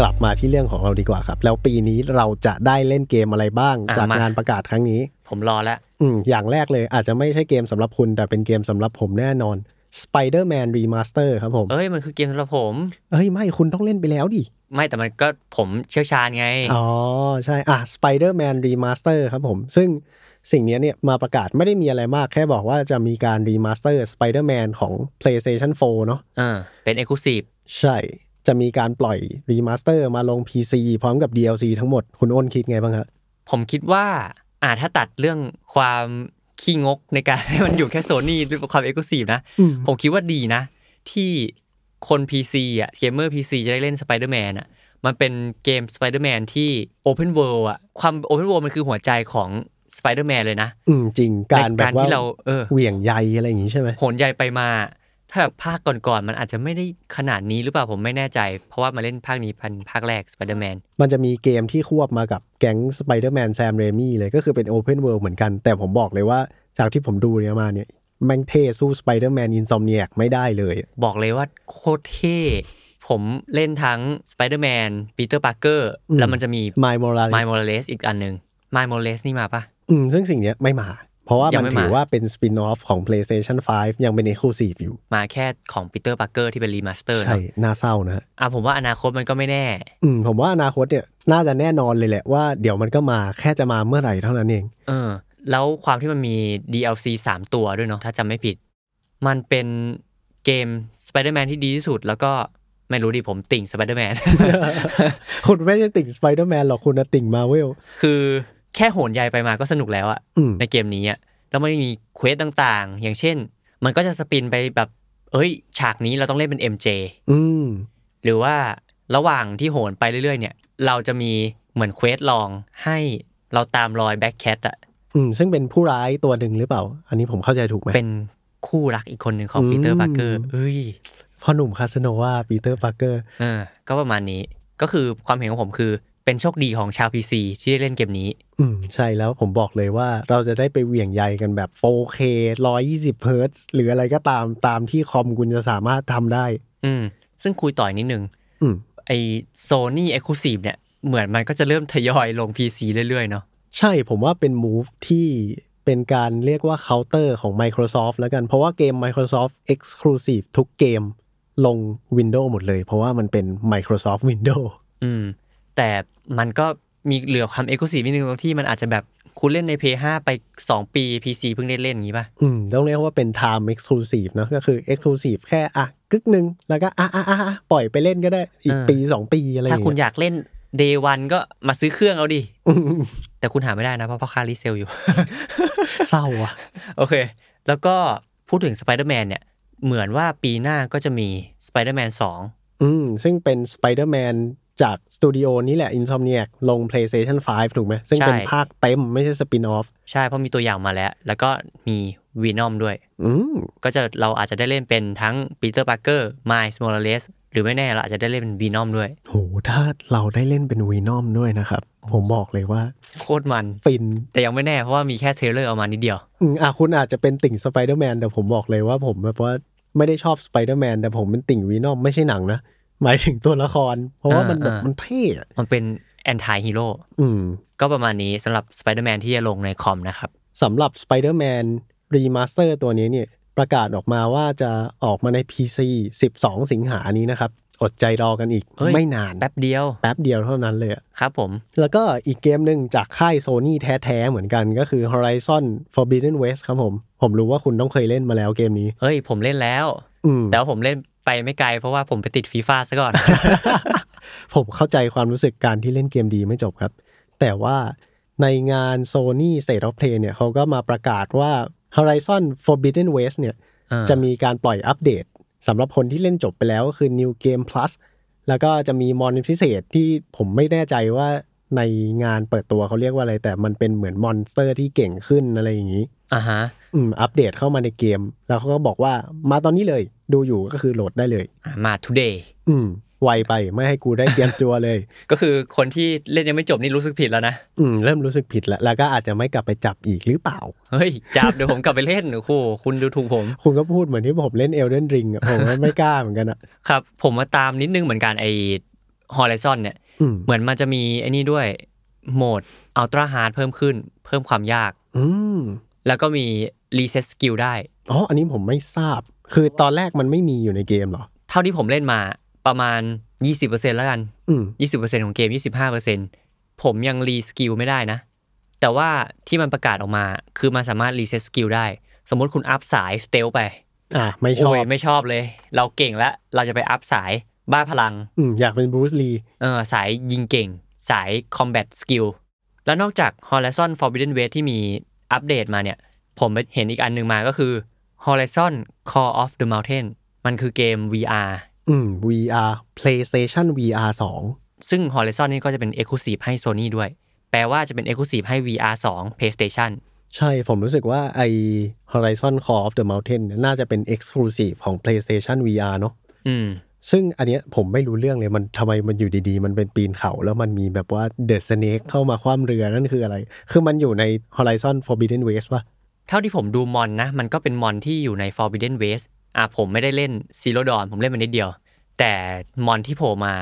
กลับมาที่เรื่องของเราดีกว่าครับ แล้วปีนี้เราจะได้เล่นเกมอะไรบ้างอะจากมางงานประกาศครั้งนี้ ผมรอแล้วอืมอย่างแรกเลยอาจจะไม่ใช่เกมสำหรับคุณ แต่เป็นเกมสำหรับผมแน่นอน Spider-Man Remaster ครับผมเอ้ยมันคือเกมสำหรับผมเอ้ยไม่คุณต้องเล่นไปแล้วดิไม่แต่มันก็ผมเชี่ยวชาญไง อ๋อ ใช่ อะ Spider-Man Remaster ครับผม ซึ่งสิ่งเนี้ยเนี่ยมาประกาศไม่ได้มีอะไรมาก แค่บอกว่าจะมีการ Remaster Spider-Man ของ PlayStation 4 เนอะอ่าเป็น Exclusive ใช่ จะมีการปล่อย Remaster มาลง PC พร้อมกับ DLC ทั้งหมดคุณอ้นคิดไงบ้างครับผมคิดว่าอ่าถ้าตัดเรื่องความขี้งกในการให้มันอยู่แค่โซนี่ด้วยความเอ็กซ์คลูซีฟนะอืมผมคิดว่าดีนะ ที่คน PC อะเกมเมอร์ PC จะได้เล่น Spider-Man อะมันเป็นเกม Spider-Man ที่ Open World อะความ Open World มันคือหัวใจของ Spider-Man เลยนะ อืมจริงการในแบการบว่าที่เราเออเหวี่ยงใยอะไรอย่างงี้ใช่ไหมโหนใยไปมา ถ้าแบบภาคก่อนๆมันอาจจะไม่ได้ขนาดนี้หรือเปล่าผมไม่แน่ใจ เพราะว่ามาเล่นภาคนี้พันภาคแรก Spider-Man มันจะมีเกมที่ควบมากับแก๊ง Spider-Man Sam Raimi เลยก็คือเป็น Open World เหมือนกัน แต่ผมบอกเลยว่าจากที่ผมดูเนี่ยมาเนี่ยแม่งเท่สู้ Spider-Man Insomniac ไม่ได้เลย บอกเลยว่าโคตรเท่ผมเล่นทั้ง Spider-Man Peter Parker อืมแล้วมันจะมี My Morales My Morales อีกอันหนึ่ง My Morales นี่มาปะอืมซึ่งสิ่งเนี้ยไม่มา เพราะว่ามันยังนไม่มาถือว่าเป็น Spin-off ของ PlayStation 5 ยังเป็น Exclusive อยู่ มาแค่ของ Peter Parker ที่เป็น remaster ใช่เนาะน่าเศร้านะฮะอะผมว่าอนาคตมันก็ไม่แน่ อืมผมว่าอนาคตเนี่ยน่าจะแน่นอนเลยแหละว่าเดี๋ยวมันก็มาแค่จะมาเมื่อไหร่เท่านั้นเอง เออ แล้วความที่มันมี DLC 3 ตัวด้วยเนาะถ้าจำไม่ผิด มันเป็นเกม Spider-Man ที่ดีที่สุดแล้วก็ไม่รู้ดิผมติ่งสไปเดอร์แมนคุณไม่ใช่ติ่งสไปเดอร์แมนหรอกคุณนะติ่งมาเวลคือ แค่โหนใยไปมาก็สนุกแล้วอะอืมในเกมนี้อะแล้วมันมี quest ต่างๆ อย่างเช่น มันก็จะ spin ไปแบบ เอ้ย ฉากนี้เราต้องเล่นเป็น MJ อืมหรือว่าระหว่างที่โหนไปเรื่อยๆ เนี่ย เราจะมีเหมือน quest รองให้เราตามรอย Black Cat อะอืมซึ่งเป็นผู้ร้ายตัวหนึ่งหรือเปล่า อันนี้ผมเข้าใจถูกไหมเป็นคู่รักอีกคนหนึ่งของอืม Peter Parkerเอ้ยพ่อหนุ่มคาสโนวา Peter Parkerเออก็ประมาณนี้ก็คือความเห็นของผมคือ เป็นโชคดีของชาว PC ที่ได้เล่นเกมนี้ อืมใช่แล้วผมบอกเลยว่าเราจะได้ไปเหวี่ยงใยกันแบบ 4K 120เฮิร์ตซ์หรืออะไรก็ตามตามที่คอมคุณจะสามารถทำได้ อืม ซึ่งคุยต่อนิดนึง อืม ไอ Sony Exclusive เนี่ย เหมือนมันก็จะเริ่มทยอยลง PC เรื่อยๆ เนาะใช่ผมว่าเป็น move ที่เป็นการเรียกว่า counter ของ Microsoft แล้วกัน เพราะว่าเกม Microsoft Exclusive ทุกเกมลง Windows หมดเลย เพราะว่ามันเป็น Microsoft Windows อืม แต่มันก็มีเหลือความ exclusive นิดนึงตรงที่มันอาจจะแบบคุณเล่นใน PS5 ไป 2 ปี PC เพิ่งได้เล่นอย่างงี้ป่ะ อืม ต้องเรียกว่าเป็น time exclusive เนอะก็คือ exclusive แค่อะกึกหนึ่งแล้วก็อะอะอะอะปล่อยไปเล่นก็ได้อีกเออปีสองปีอะไรอถ้าย่างคุณเงี้ยอยากเล่น day one ก็มาซื้อเครื่องเอาดิอืมแต่คุณหาไม่ได้นะ เพราะพ่อค้ารีเซลอยู่ เศร้าอะ โอเค แล้วก็พูดถึง Spider-Man เนี่ย เหมือนว่าปีหน้าก็จะมี Spider-Man 2อืม ซึ่งเป็น Spider-Man จากสตูดิโอนี้แหละ Insomniac ลง PlayStation 5 ถูกไหม ซึ่งเป็นใช่ภาคเต็มไม่ใช่สปินออฟ ใช่ เพราะมีตัวอย่างมาแล้ว แล้วก็มี Venom ด้วยอืมก็จะเราอาจจะได้เล่นเป็นทั้ง Peter Parker Miles Morales หรือไม่แน่เราอาจจะได้เล่นเป็น Venom ด้วยโหถ้าเราได้เล่นเป็น Venom ด้วยนะครับ ผมบอกเลยว่า โคตรมันฟิน แต่ยังไม่แน่เพราะว่ามีแค่ trailer ออกมานิดเดียวอืมอะคุณอาจจะเป็นติ่ง Spider-Man แต่ผมบอกเลยว่าผมแบบว่าไม่ได้ชอบ Spider-Man แต่ผมเป็นติ่ง Venom ไม่ใช่หนังนะ หมายถึงตัวละคร เพราะว่ามันแบบอ่าอ่ามัมันเท่อะมันเป็นanti-hero อืมก็ประมาณนี้สำหรับ Spider-Man ที่จะลงในคอมนะครับสำหรับ Spider-Man Remaster ตัวนี้เนี่ยประกาศออกมาว่าจะออกมาใน PC 12 สิงหานี้นะครับ อดใจรอกันอีกเอ้ยไม่นาน แป๊บเดียว แป๊บเดียวเท่านั้นเลยอะครับผม แล้วก็อีกเกมหนึ่งจากค่ายโซ n y แท้ ๆ เหมือนกันก็คือ Horizon Forbidden West ครับผม ผมรู้ว่าคุณต้องเคยเล่นมาแล้วเกมนี้ เฮ้ย ผมเล่นแล้วอืมแต่ว่าผมเล่น ไปไม่ไกล เพราะว่าผมไปติดฟีฟ่าซะก่อน ผมเข้าใจความรู้สึกการที่เล่นเกมดีไม่จบครับ แต่ว่าในงาน Sony State of Play เนี่ยเขาก็มาประกาศว่า Horizon Forbidden West เนี่ยอ่าจะมีการปล่อยอัปเดตสำหรับคนที่เล่นจบไปแล้วก็คือ New Game Plus แล้วก็จะมีมอนพิเศษที่ผมไม่แน่ใจว่าในงานเปิดตัวเขาเรียกว่าอะไร แต่มันเป็นเหมือน monster ที่เก่งขึ้นอะไรอย่างนี้อ่าฮะอืมอัปเดตเข้ามาในเกม แล้วเขาก็บอกว่ามาตอนนี้เลย ดูอยู่ก็คือโหลดได้เลยอะมา today อืมไวไปไม่ให้กูได้เตรียมตัวเลย ก็คือคนที่เล่นยังไม่จบนี่รู้สึกผิดแล้วนะอืมเริ่มรู้สึกผิดแล้ว แล้วก็อาจจะไม่กลับไปจับอีกหรือเปล่า เฮ้ย จับเดี๋ยวผมกลับไปเล่นโอ้โหคุณดูถูกผม คุณก็พูดเหมือนที่ผมเล่น Elden Ring อะผมก็ไม่กล้าเหมือนกันอะครับ ผมมาตามนิดนึงเหมือนกันไอ้ Horizon เนี่ยอืมเหมือนมันจะมีไอ้นี่ด้วยโหมด Ultra Hard เพิ่มขึ้น เพิ่มความยาก อืมแล้วก็มี Reset Skill ได้อ๋ออันนี้ผมไม่ทราบ คือตอนแรกมันไม่มีอยู่ในเกมเหรอ เท่าที่ผมเล่นมาประมาณ 20%แล้วกันอืม20%ของเกม 25%ผมยัง re skill ไม่ได้นะ แต่ว่าที่มันประกาศออกมาคือมันสามารถ reset skill ได้ สมมติคุณอัพสาย stealth ไป อะไม่ชอบโอ้ยไม่ชอบเลย เราเก่งแล้วเราจะไปอัพสายบ้าพลัง อืมอยากเป็นบรูซลีเออสายยิงเก่ง สาย combat skill แล้วนอกจาก Horizon Forbidden West ที่มีอัปเดตมาเนี่ย ผมไปเห็นอีกอันหนึ่งมาก็คือ Horizon Call of the Mountain มันคือเกม VR อืม VR PlayStation VR 2 ซึ่ง Horizon นี่ก็จะเป็น Exclusive ให้ Sony ด้วย แปลว่าจะเป็น Exclusive ให้ VR 2 PlayStation ใช่ ผมรู้สึกว่าไอ Horizon Call of the Mountain เนี่ยน่าจะเป็น Exclusive ของ PlayStation VR เนอะอืม ซึ่งอันเนี้ยผมไม่รู้เรื่องเลยมันทำไมมันอยู่ดีๆ มันเป็นปีนเขาแล้วมันมีแบบว่า The Snake เข้ามาคว่ำเรือนั่นคืออะไร คือมันอยู่ใน Horizon Forbidden West ป่ะ เท่าที่ผมดูมอนนะ มันก็เป็นมอนที่อยู่ใน Forbidden West อะผมไม่ได้เล่น Zero Dawn ผมเล่นมานิดเดียว แต่มอนที่โผล่มา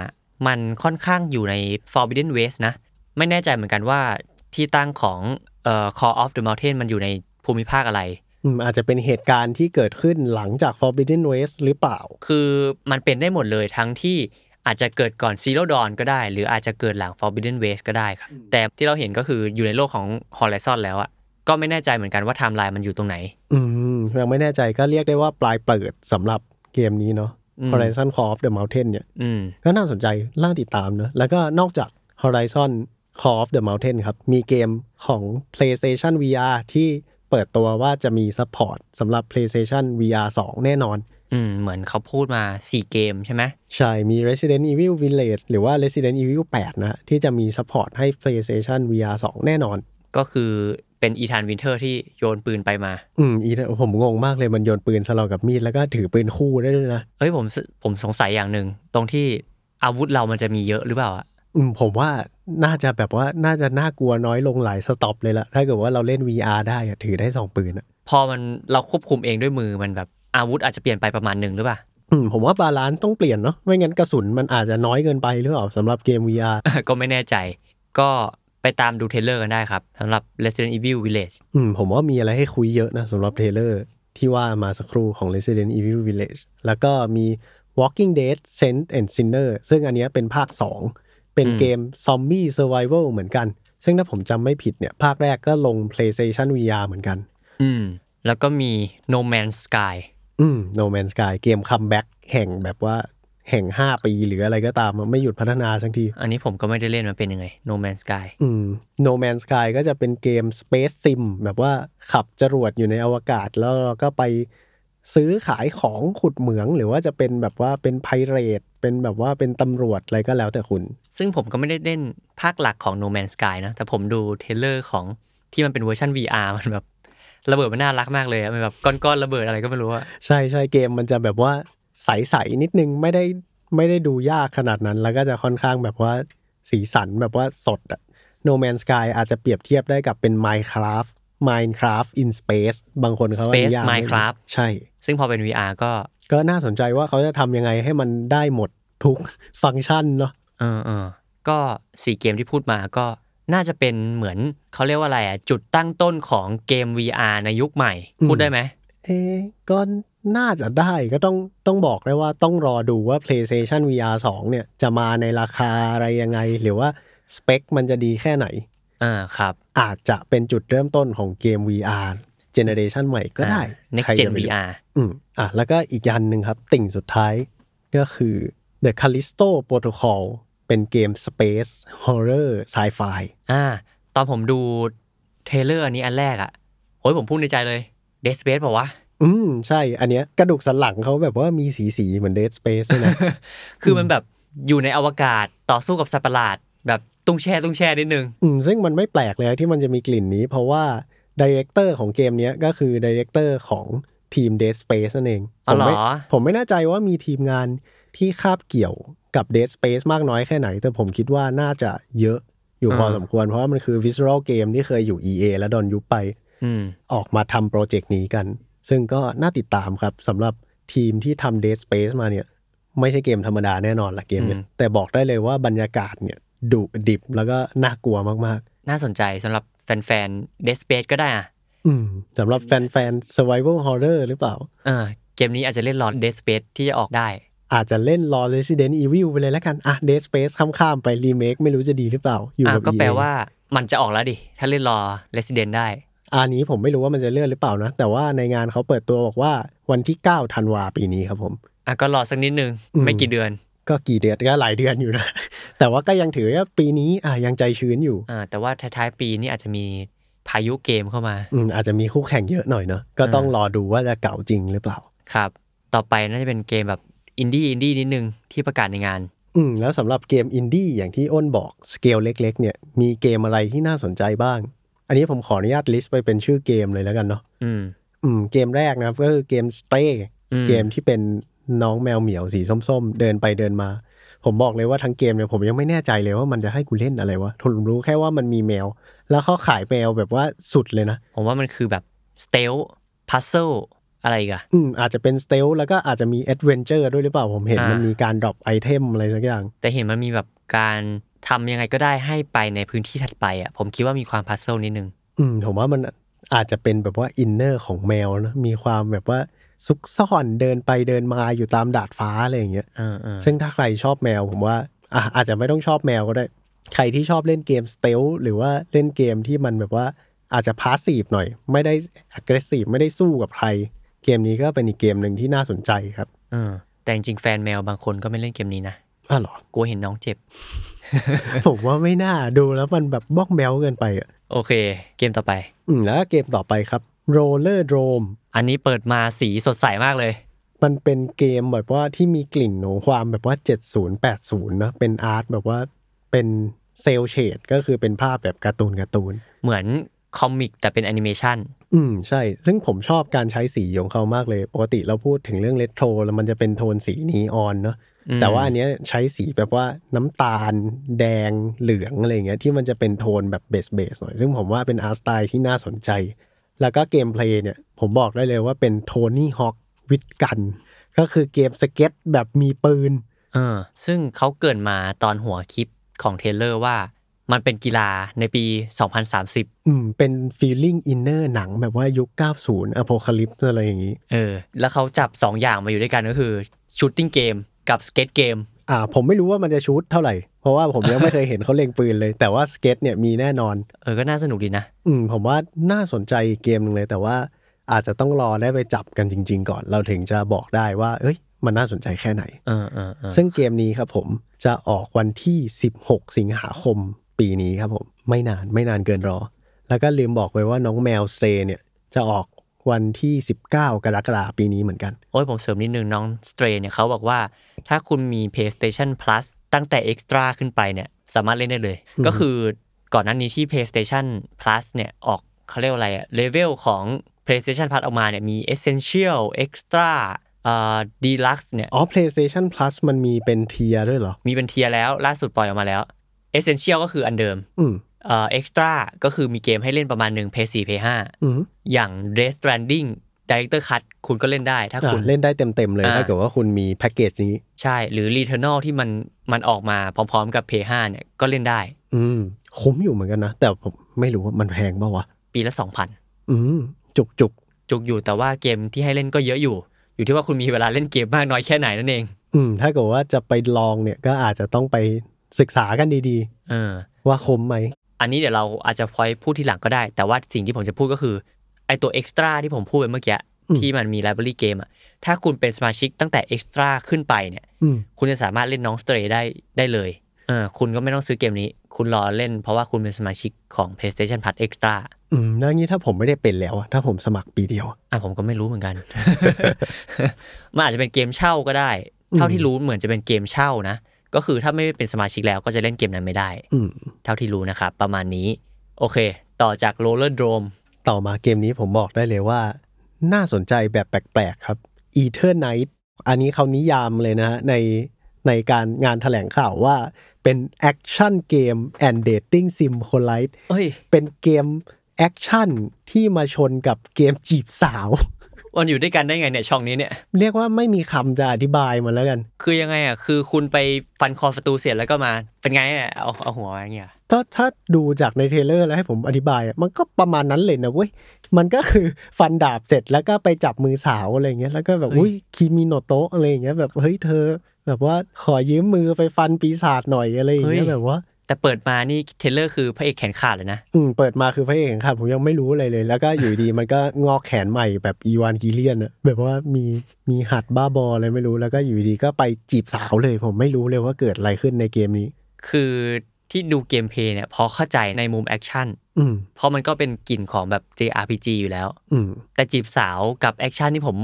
มันค่อนข้างอยู่ใน Forbidden West นะ ไม่แน่ใจเหมือนกันว่าที่ตั้งของเอ่อ Call of the Mountain มันอยู่ในภูมิภาคอะไรอืมอาจจะเป็นเหตุการณ์ที่เกิดขึ้นหลังจาก Forbidden West หรือเปล่า คือมันเป็นได้หมดเลยทั้งที่อาจจะเกิดก่อน Zero Dawn ก็ได้ หรืออาจจะเกิดหลัง Forbidden West ก็ได้ครับแต่ที่เราเห็นก็คืออยู่ในโลกของ Horizon แล้วอะ ก็ไม่แน่ใจเหมือนกันว่าไทม์ไลน์มันอยู่ตรงไหน อืมยังไม่แน่ใจก็เรียกได้ว่าปลายเปิดสำหรับเกมนี้เนาะอืม Horizon Call of the Mountain เนี่ยอืมก็น่าสนใจน่าติดตามเนอะแล้วก็นอกจาก Horizon Call of the Mountain ครับ มีเกมของ PlayStation VR ที่เปิดตัวว่าจะมี support สำหรับ PlayStation VR 2 แน่นอน อืม เหมือนเขาพูดมาสี่เกมใช่ไหม ใช่ มี Resident Evil Village หรือว่า Resident Evil 8 นะ ที่จะมี support ให้ PlayStation VR 2 แน่นอน ก็คือ เป็น Ethan Winters ที่โยนปืนไปมา อืมอีผมงงมากเลยมันโยนปืนสลับกับมีดแล้วก็ถือปืนคู่ได้ด้วยนะเฮ้ยผมสผมสงสัยอย่างหนึ่งตรงที่อาวุธเรามันจะมีเยอะหรือเปล่าอะอืมผมว่าน่าจะแบบว่าน่าจะน่ากลัวน้อยลงหลาย step เลยละถ้าเกิดว่าเราเล่น VR ได้อะถือได้สองปืนอะพอมันเราควบคุมเองด้วยมือมันแบบอาวุธอาจจะเปลี่ยนไปประมาณหนึ่งหรือเปล่าอืมผมว่า balance ต้องเปลี่ยนเนาะไม่งั้นกระสุนมันอาจจะน้อยเกินไปหรือเปล่าสำหรับเกม VR ก็ไม่แน่ใจ ก็ ไปตามดู trailer กันได้ครับสำหรับ Resident Evil Village อืมผมว่ามีอะไรให้คุยเยอะนะสำหรับ trailer ที่ว่ามาสักครู่ของ Resident Evil Village แล้วก็มี Walking Dead Saint and Sinner ซึ่งอันเนี้ยเป็นภาค 2 เป็นอืมเกม Zombie Survival เหมือนกัน ซึ่งถ้าผมจำไม่ผิดเนี่ย ภาคแรกก็ลง PlayStation VR เหมือนกัน อืม แล้วก็มี No Man's Sky อืม No Man's Sky เกมคัมแบ็กแห่งแบบว่า แห่ง 5 ปีหรืออะไรก็ตามอะไม่หยุดพัฒนาสักที อันนี้ผมก็ไม่ได้เล่นมันเป็นยังไง No Man's Sky อืม No Man's Sky ก็จะเป็นเกม Space Sim แบบว่าขับจรวดอยู่ในอวกาศแล้วเราก็ไปซื้อขายของขุดเหมืองหรือว่าจะเป็นแบบว่าเป็น pirate เป็นแบบว่าเป็นตำรวจอะไรก็แล้วแต่คุณ ซึ่งผมก็ไม่ได้เล่นภาคหลักของ No Man's Sky นะ แต่ผมดู trailer ของที่มันเป็นเวอร์ชัน VR มันแบบระเบิดมันน่ารักมากเลยอะมันแบบก้อนๆระเบิดอะไรก็ไม่รู้อะใช่ใช่เกมมันจะแบบว่า ใสๆนิดนึงไม่ได้ไม่ได้ดูยากขนาดนั้น แล้วก็จะค่อนข้างแบบว่าสีสันแบบว่าสดอะ No Man's Sky อาจจะเปรียบเทียบได้กับเป็น Minecraft Minecraft in Space บางคนเขาก็ Space นิยามให้ Minecraft ใช่ ซึ่งพอเป็น VR ก็ ก็น่าสนใจว่าเขาจะทำยังไงให้มันได้หมดทุกฟังก์ชันเนาะเออเออก็สี่เกมที่พูดมาก็น่าจะเป็นเหมือนเขาเรียกว่าอะไรอะ จุดตั้งต้นของเกม VR ในยุคใหม่ พูดได้ไหมเอ๊ะก็ น่าจะได้ก็ต้องต้องบอกได้ว่าต้องรอดูว่า PlayStation VR 2 เนี่ย จะมาในราคาอะไรยังไง หรือว่าสเปคมันจะดีแค่ไหน อ่าครับ อาจจะเป็นจุดเริ่มต้นของเกม VR generation ใหม่ก็ได้อ่า Next ใคร Gen จะไปรู้ VR อืมอะแล้วก็อีกอันหนึ่งครับ ติ่งสุดท้ายก็คือ The Callisto Protocol เป็นเกม Space Horror Sci-Fi อ่า ตอนผมดู trailer อันนี้อันแรกอะโอ้ยผมพูดในใจเลย Dead Space บอกว่าวะ อืมใช่ อันเนี้ยกระดูกสันหลังเขาแบบว่ามีสีสีๆเหมือน Dead Space ด้วยนะ คือมันแบบอยู่ในอวกาศต่อสู้กับสัตว์ประหลาด แบบตุ้งแช่ตุ้งแช่นิดนึง อืมซึ่งมันไม่แปลกเลยที่มันจะมีกลิ่นนี้ เพราะว่า director ของเกมเนี้ยก็คือ director ของทีม Dead Space นั่นเองอ๋อผมไม่เหรอผมไม่แน่ใจว่ามีทีมงานที่คาบเกี่ยวกับ Dead Space มากน้อยแค่ไหน แต่ผมคิดว่าน่าจะเยอะอยู่พอสมควร เพราะว่ามันคือ Visceral Games ที่เคยอยู่ EA แล้วโดนยุบไปอืมออกมาทำโปรเจกต์นี้กัน ซึ่งก็น่าติดตามครับสำหรับทีมที่ทำ Dead Space มาเนี่ย ไม่ใช่เกมธรรมดาแน่นอนละเกมเนี่ยอืมแต่บอกได้เลยว่าบรรยากาศเนี่ยดุดิบแล้วก็น่ากลัวมากน่าสนใจสำหรับแฟนๆ Dead Space ก็ได้อะๆอืมสำหรับแฟนๆ Survival Horror หรือเปล่าเออเกมนี้อาจจะเล่นรอ Dead Space ที่จะออกได้ อาจจะเล่นรอ Resident Evil ไปเลยแล้วกัน อะ Dead Space ข้ามๆไปรีเมคไม่รู้จะดีหรือเปล่า อยู่อะกับก็ EA แปลว่ามันจะออกแล้วดิ ถ้าเล่นรอ Resident ได้ อันนี้ผมไม่รู้ว่ามันจะเลื่อนหรือเปล่านะ แต่ว่าในงานเขาเปิดตัวบอกว่าวันที่9ธันวาปีนี้ครับผมอะก็รอสักนิดนึงอืมไม่กี่เดือน ก็กี่เดือนก็หลายเดือนอยู่นะ แต่ว่าก็ยังถือว่าปีนี้อะยังใจชื้นอยู่อ่าแต่ว่าท้ายๆปีนี่อาจจะมีพายุเกมเข้ามาอืมอาจจะมีคู่แข่งเยอะหน่อยเนาะก็ต้องรอดูว่าจะเก๋าจริงหรือเปล่าครับ ต่อไปน่าจะเป็นเกมแบบ indie indie นิดนึงที่ประกาศในงานอืมแล้วสำหรับเกมอินดี้อย่างที่อ้นบอกสเกลเล็ก ๆ เนี่ยมีเกมอะไรที่น่าสนใจบ้าง อันนี้ผมขออนุญาต list ไปเป็นชื่อเกมเลยแล้วกันเนาะอืม อืม เกมแรกนะครับ ก็คือเกม Stray อืมเกมที่เป็นน้องแมวเหมียวสีส้มๆ เดินไปเดินมา ผมบอกเลยว่าทั้งเกมเนี่ยผมยังไม่แน่ใจเลยว่ามันจะให้กูเล่นอะไรวะผมรู้แค่ว่ามันมีแมว แล้วเขาขายแมวแบบว่าสุดเลยนะ ผมว่ามันคือแบบ stealth puzzle อะไรอีกอะอืมอาจจะเป็น stealth แล้วก็อาจจะมี adventure ด้วยหรือเปล่าผมเห็นอ่ามัมันมีการ drop item อะไรสักอย่าง แต่เห็นมันมีแบบการ ทำยังไงก็ได้ให้ไปในพื้นที่ถัดไปอะผมคิดว่ามีความ puzzle นิดนึง อืมผมว่ามันอาจจะเป็นแบบว่า inner ของแมวนะมีความแบบว่าซุกซ่อนเดินไปเดินมาอยู่ตามดาดฟ้าอะไรอย่างเงี้ยเออเออซึ่งถ้าใครชอบแมวผมว่าอะอาจจะไม่ต้องชอบแมวก็ได้ ใครที่ชอบเล่นเกม stealth หรือว่าเล่นเกมที่มันแบบว่าอาจจะ passive หน่อย ไม่ได้ aggressive ไม่ได้สู้กับใคร เกมนี้ก็เป็นอีกเกมหนึ่งที่น่าสนใจครับเออแต่จริงๆแฟนแมวบางคนก็ไม่เล่นเกมนี้นะอ้าวเหรอกลัวเห็นน้องเจ็บ ผมว่าไม่น่าดูแล้วมันแบบบ้องแบวเกินไปอะโอเค เกมต่อไป อืมแล้วก็เกมต่อไปครับ Rollerdrome อันนี้เปิดมาสีสดใสมากเลย มันเป็นเกมแบบว่าที่มีกลิ่นของความแบบว่า 70 80นะเป็น art แบบว่าเป็น cel shade ก็คือเป็นภาพแบบการ์ตูนการ์ตูน เหมือน comic แต่เป็นแอนิเมชันอืมใช่ ซึ่งผมชอบการใช้สีของเขามากเลย ปกติเราพูดถึงเรื่องเลโทรแล้วมันจะเป็นโทนสีนีออนเนาะอืม แต่ว่าอันเนี้ยใช้สีแบบว่าน้ำตาลแดงเหลืองอะไรเงี้ยที่มันจะเป็นโทนแบบเบจเบจหน่อย ซึ่งผมว่าเป็น art style ที่น่าสนใจ แล้วก็ gameplay เนี่ย ผมบอกได้เลยว่าเป็นโทนี่ฮอ k วิดกัน ก็คือเกมสเก็ตแบบมีปืนเออซึ่งเขาเกริ่นมาตอนหัวคลิปของ trailer ว่ามันเป็นกีฬาในปี 2030 อืม เป็น feeling inner หนังแบบว่ายุค 90 apocalypse อะไรอย่างนี้ เออ แล้วเขาจับ 2 อย่างมาอยู่ด้วยกันก็คือ shooting game กับ skate game อ่าผมไม่รู้ว่ามันจะ shoot เท่าไหร่ เพราะว่าผมยังไม่เคยเห็นเขาเล็งปืนเลย แต่ว่าสเก็ตเนี่ยมีแน่นอน เออก็น่าสนุกดีนะ อืมผมว่าน่าสนใจเกมหนึ่งเลย แต่ว่าอาจจะต้องรอได้ไปจับกันจริง ๆ ก่อน เราถึงจะบอกได้ว่า เอ้ย มันน่าสนใจแค่ไหนเออเออเออซึ่งเกมนี้ครับผมจะออกวันที่ 16 สิงหาคมปีนี้ครับผม ไม่นานไม่นานเกินรอ แล้วก็ลืมบอกไว้ว่าน้องแมว Stray เนี่ยจะออก วันที่ 19 กรกฎาคมปีนี้เหมือนกัน โอ้ยผมเสริมนิดนึงน้อง Stray เนี่ยเขาบอกว่าถ้าคุณมี PlayStation Plus ตั้งแต่ Extra ขึ้นไปเนี่ยสามารถเล่นได้เลยอืมก็คือก่อนหน้านี้ที่ PlayStation Plus เนี่ยออกเขาเรียกว่าอะไรอะเลเวลของ PlayStation Plus ออกมาเนี่ยมี Essential Extra เอ่อ Deluxe เนี่ยอ๋อ PlayStation Plus มันมีเป็น tierด้วยเหรอ มีเป็น tier แล้วล่าสุดปล่อยออกมาแล้ว Essential ก็คืออันเดิม อืมเอ่อ Extra ก็คือมีเกมให้เล่นประมาณหนึ่ง PS4 PS5 อืมอย่าง Death Stranding Director Cut คุณก็เล่นได้ ถ้าอะคุณเล่นได้เต็ม ๆ เลยอ่าถ้าเกิดว่าคุณมีแพ็กเกจนี้ ใช่หรือ Returnal ที่มันมันออกมาพร้อม ๆ กับ PS5 เนี่ยก็เล่นได้ อืมคุ้มอยู่เหมือนกันนะ แต่ผมไม่รู้ว่ามันแพงเปล่าวะ ปีละ2,000อืมจุกจุกจุกอยู่แต่ว่าเกมที่ให้เล่นก็เยอะอยู่ อยู่ที่ว่าคุณมีเวลาเล่นเกมมากน้อยแค่ไหนนั่นเองๆอืม ถ้าเกิดว่าจะไปลองเนี่ยก็อาจจะต้องไปศึกษากันดีเออๆว่าคุ้มไหม อันนี้เดี๋ยวเราอาจจะพอยพูดทีหลังก็ได้ แต่ว่าสิ่งที่ผมจะพูดก็คือไอตัว Extra ที่ผมพูดไปเมื่อกี้อืมที่มันมี Library Game อะถ้าคุณเป็นสมาชิกตั้งแต่ Extra ขึ้นไปเนี่ยอืมคุณจะสามารถเล่นน้อง Stray ได้ได้เลยเออคุณก็ไม่ต้องซื้อเกมนี้ คุณรอเล่นเพราะว่าคุณเป็นสมาชิกของ PlayStation Plus Extra อืมแล้วงี้ถ้าผมไม่ได้เป็นแล้วอะถ้าผมสมัครปีเดียวอะอะผมก็ไม่รู้เหมือนกัน มันอาจจะเป็นเกมเช่าก็ได้อืมเท่าที่รู้เหมือนจะเป็นเกมเช่านะ ก็คือถ้าไม่เป็นสมาชิกแล้วก็จะเล่นเกมนั้นไม่ได้อืมเท่าที่รู้นะครับ ประมาณนี้ โอเค ต่อจาก Roller Drome ต่อมาเกมนี้ผมบอกได้เลยว่า น่าสนใจแบบแปลกๆครับ Ether Night อันนี้เขานิยามเลยนะฮะในในการงานแถลงข่าวว่าเป็นแอคชั่นเกม and dating sim collide เอ้ยเป็นเกม action ที่มาชนกับเกมจีบสาว มันอยู่ด้วยกันได้ไงเนี่ยช่องนี้เนี่ย เรียกว่าไม่มีคำจะอธิบายมันแล้วกัน คือยังไงอะคือคุณไปฟันคอศัตรูเสร็จแล้วก็มาเป็นไงอะเอาเอาหัวมาอย่างเงี้ยถ้าถ้าดูจากใน trailer แล้วให้ผมอธิบายอะมันก็ประมาณนั้นเลยนะเว้ยมันก็คือฟันดาบเสร็จแล้วก็ไปจับมือสาวอะไรเงี้ยแล้วก็แบบเฮ้ยอุ้ยきみのとอะไรอย่างเงี้ยแบบเฮ้ยเธอ แบบว่าขอยืมมือไปฟันปีศาจหน่อยอะไรอย่างเงี้ยแบบว่า แต่เปิดมานี่ trailer คือพระเอกแขนขาดเลยนะ อืมเปิดมาคือพระเอกขาดผมยังไม่รู้อะไรเลย แล้วก็อยู่ดีมันก็งอกแขนใหม่แบบ Evangelion อะแบบว่ามีมีหัดบ้าบออะไรไม่รู้แล้วก็อยู่ดีก็ไปจีบสาวเลย ผมไม่รู้เลยว่าเกิดอะไรขึ้นในเกมนี้ คือที่ดู gameplay เนี่ยพอเข้าใจในมุม action อืมเพราะมันก็เป็นกลิ่นของแบบ JRPG อยู่แล้วอืมแต่จีบสาวกับ action ที่ผม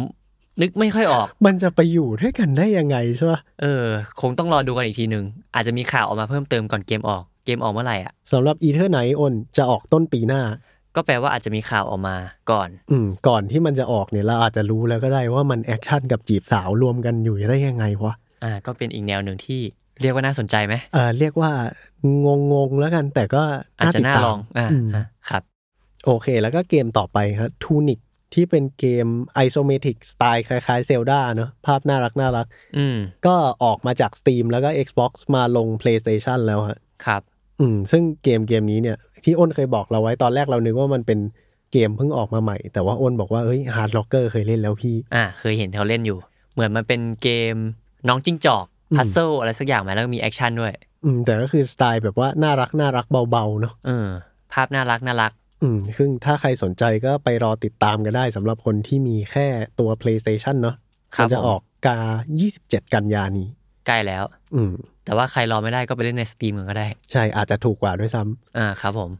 นึกไม่ค่อยออก มันจะไปอยู่ด้วยกันได้ยังไงใช่ปะเออ คงต้องรอดูกันอีกทีหนึ่งอาจจะมีข่าวออกมาเพิ่มเติมก่อนเกมออกเกมออกเมื่อไหร่อะสำหรับ Ether Night อนจะออกต้นปีหน้า ก็แปลว่าอาจจะมีข่าวออกมาก่อน อืมก่อนที่มันจะออกเนี่ยเราอาจจะรู้แล้วก็ได้ว่ามัน action กับจีบสาวรวมกันอยู่ได้ยังไงวะอ่า ก็เป็นอีกแนวหนึ่งที่เรียกว่าน่าสนใจไหมเออเรียกว่างงงๆแล้วกันแต่ก็อาจจะติดน่าตามลองอ่าอืมอะครับ โอเค แล้วก็เกมต่อไปครับ Tunic ที่เป็นเกม isometric style คล้ายๆ Zelda เนอะภาพน่ารักน่ารักอืมก็ออกมาจาก Steam แล้วก็ Xbox มาลง PlayStation แล้วฮะครับ อืม ซึ่งเกมเกมนี้เนี่ย ที่อ้นเคยบอกเราไว้ตอนแรกเรานึกว่ามันเป็นเกมเพิ่งออกมาใหม่ แต่ว่าอ้นบอกว่าเฮ้ย Heartrocker เคยเล่นแล้วพี่ อ่า เคยเห็นเขาเล่นอยู่ เหมือนมันเป็นเกมน้องจิ้งจอกอืม puzzle อะไรสักอย่างไหมแล้วก็มี action ด้วย อืมแต่ก็คือสไตล์แบบว่าน่ารักน่ารักเบาๆเนาะเออภาพน่ารักน่ารัก อืมซึ่งถ้าใครสนใจก็ไปรอติดตามกันได้สำหรับคนที่มีแค่ตัว PlayStation เนาะครับมัจะผมออกกา 27 กันยานี้ ใกล้แล้ว อืม แต่ว่าใครรอไม่ได้ก็ไปเล่นในสตรีมก็ได้ ใช่อาจจะถูกกว่าด้วยซ้ำอ่าครับผม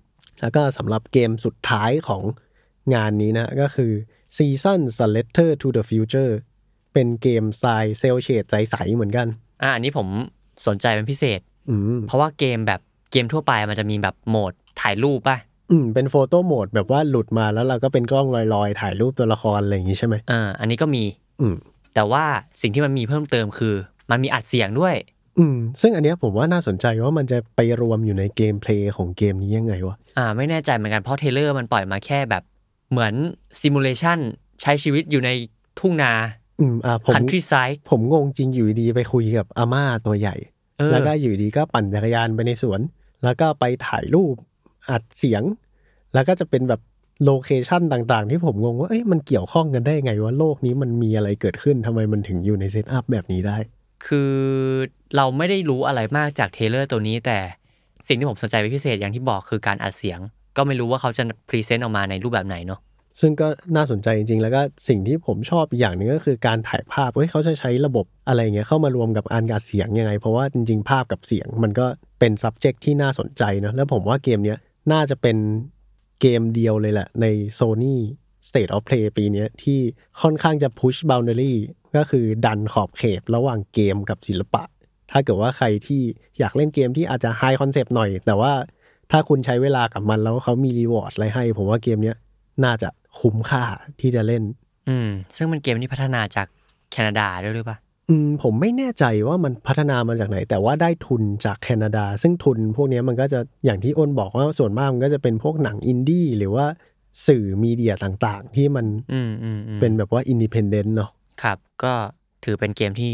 แล้วก็สำหรับเกมสุดท้ายของงานนี้นะก็คือ Season a Letter to the Future เป็นเกมทรายเซลเชดใสๆเหมือนกัน อ่าอันนี้ผมสนใจเป็นพิเศษ อืม เพราะว่าเกมแบบเกมทั่วไปมันจะมีแบบโหมดถ่ายรูปป่ะ อืมเป็น photo mode แบบว่าหลุดมาแล้วเราก็เป็นกล้องลอยๆ ถ่ายรูปตัวละครอะไรอย่างนี้ใช่ไหมอ่าอันนี้ก็มี อืมแต่ว่าสิ่งที่มันมีเพิ่มเติมคือ มันมีอัดเสียงด้วย อืมซึ่งอันเนี้ยผมว่าน่าสนใจว่ามันจะไปรวมอยู่ใน gameplay ของเกมนี้ยังไงวะอ่า ไม่แน่ใจเหมือนกันเพราะ trailer มันปล่อยมาแค่แบบเหมือน simulation ใช้ชีวิตอยู่ในทุ่งนาอืมอ่าผม countryside ผมงงจริงอยู่ดีๆไปคุยกับอาม่าตัวใหญ่เออแล้วก็อยู่ดีก็ปั่นจักรยานไปในสวน แล้วก็ไปถ่ายรูป อัดเสียง แล้วก็จะเป็นแบบ location ต่างๆ ที่ผมงงว่าเอ้ยมันเกี่ยวข้องกันได้ไงว่าโลกนี้มันมีอะไรเกิดขึ้นทำไมมันถึงอยู่ใน setup แบบนี้ได้ คือเราไม่ได้รู้อะไรมากจาก trailer ตัวนี้ แต่สิ่งที่ผมสนใจเป็นพิเศษอย่างที่บอกคือการอัดเสียง ก็ไม่รู้ว่าเขาจะpresent ออกมาในรูปแบบไหนเนาะซึ่งก็น่าสนใจจริง ๆ แล้วก็สิ่งที่ผมชอบอีกอย่างหนึ่งก็คือการถ่ายภาพเฮ้ยเขาจะใช้ระบบอะไรเงี้ยเข้ามารวมกับการอัดเสียงยังไง เพราะว่าจริง ๆ ภาพกับเสียงมันก็เป็น subject ที่น่าสนใจเนอะแล้วผมว่าเกมเนี้ย น่าจะเป็นเกมเดียวเลยแหละ ใน Sony State of Play ปีนี้ที่ค่อนข้างจะ push boundary ก็คือดันขอบเขตระหว่างเกมกับศิลปะ ถ้าเกิดว่าใครที่อยากเล่นเกมที่อาจจะ high concept หน่อย แต่ว่าถ้าคุณใช้เวลากับมันแล้วเขามี reward อะไรให้ ผมว่าเกมเนี้ยน่าจะคุ้มค่าที่จะเล่น อืม ซึ่งมันเกมที่พัฒนาจากแคนาดาด้วยหรือเปล่า อืมผมไม่แน่ใจว่ามันพัฒนามาจากไหน แต่ว่าได้ทุนจากแคนาดา ซึ่งทุนพวกเนี้ยมันก็จะอย่างที่อ้นบอกว่าส่วนมากมันก็จะเป็นพวกหนังอินดี้หรือว่าสื่อ media ต่างๆ ที่มันอืมอืมอืมเป็นแบบว่า indepen dent เนาะครับ ก็ถือเป็นเกมที่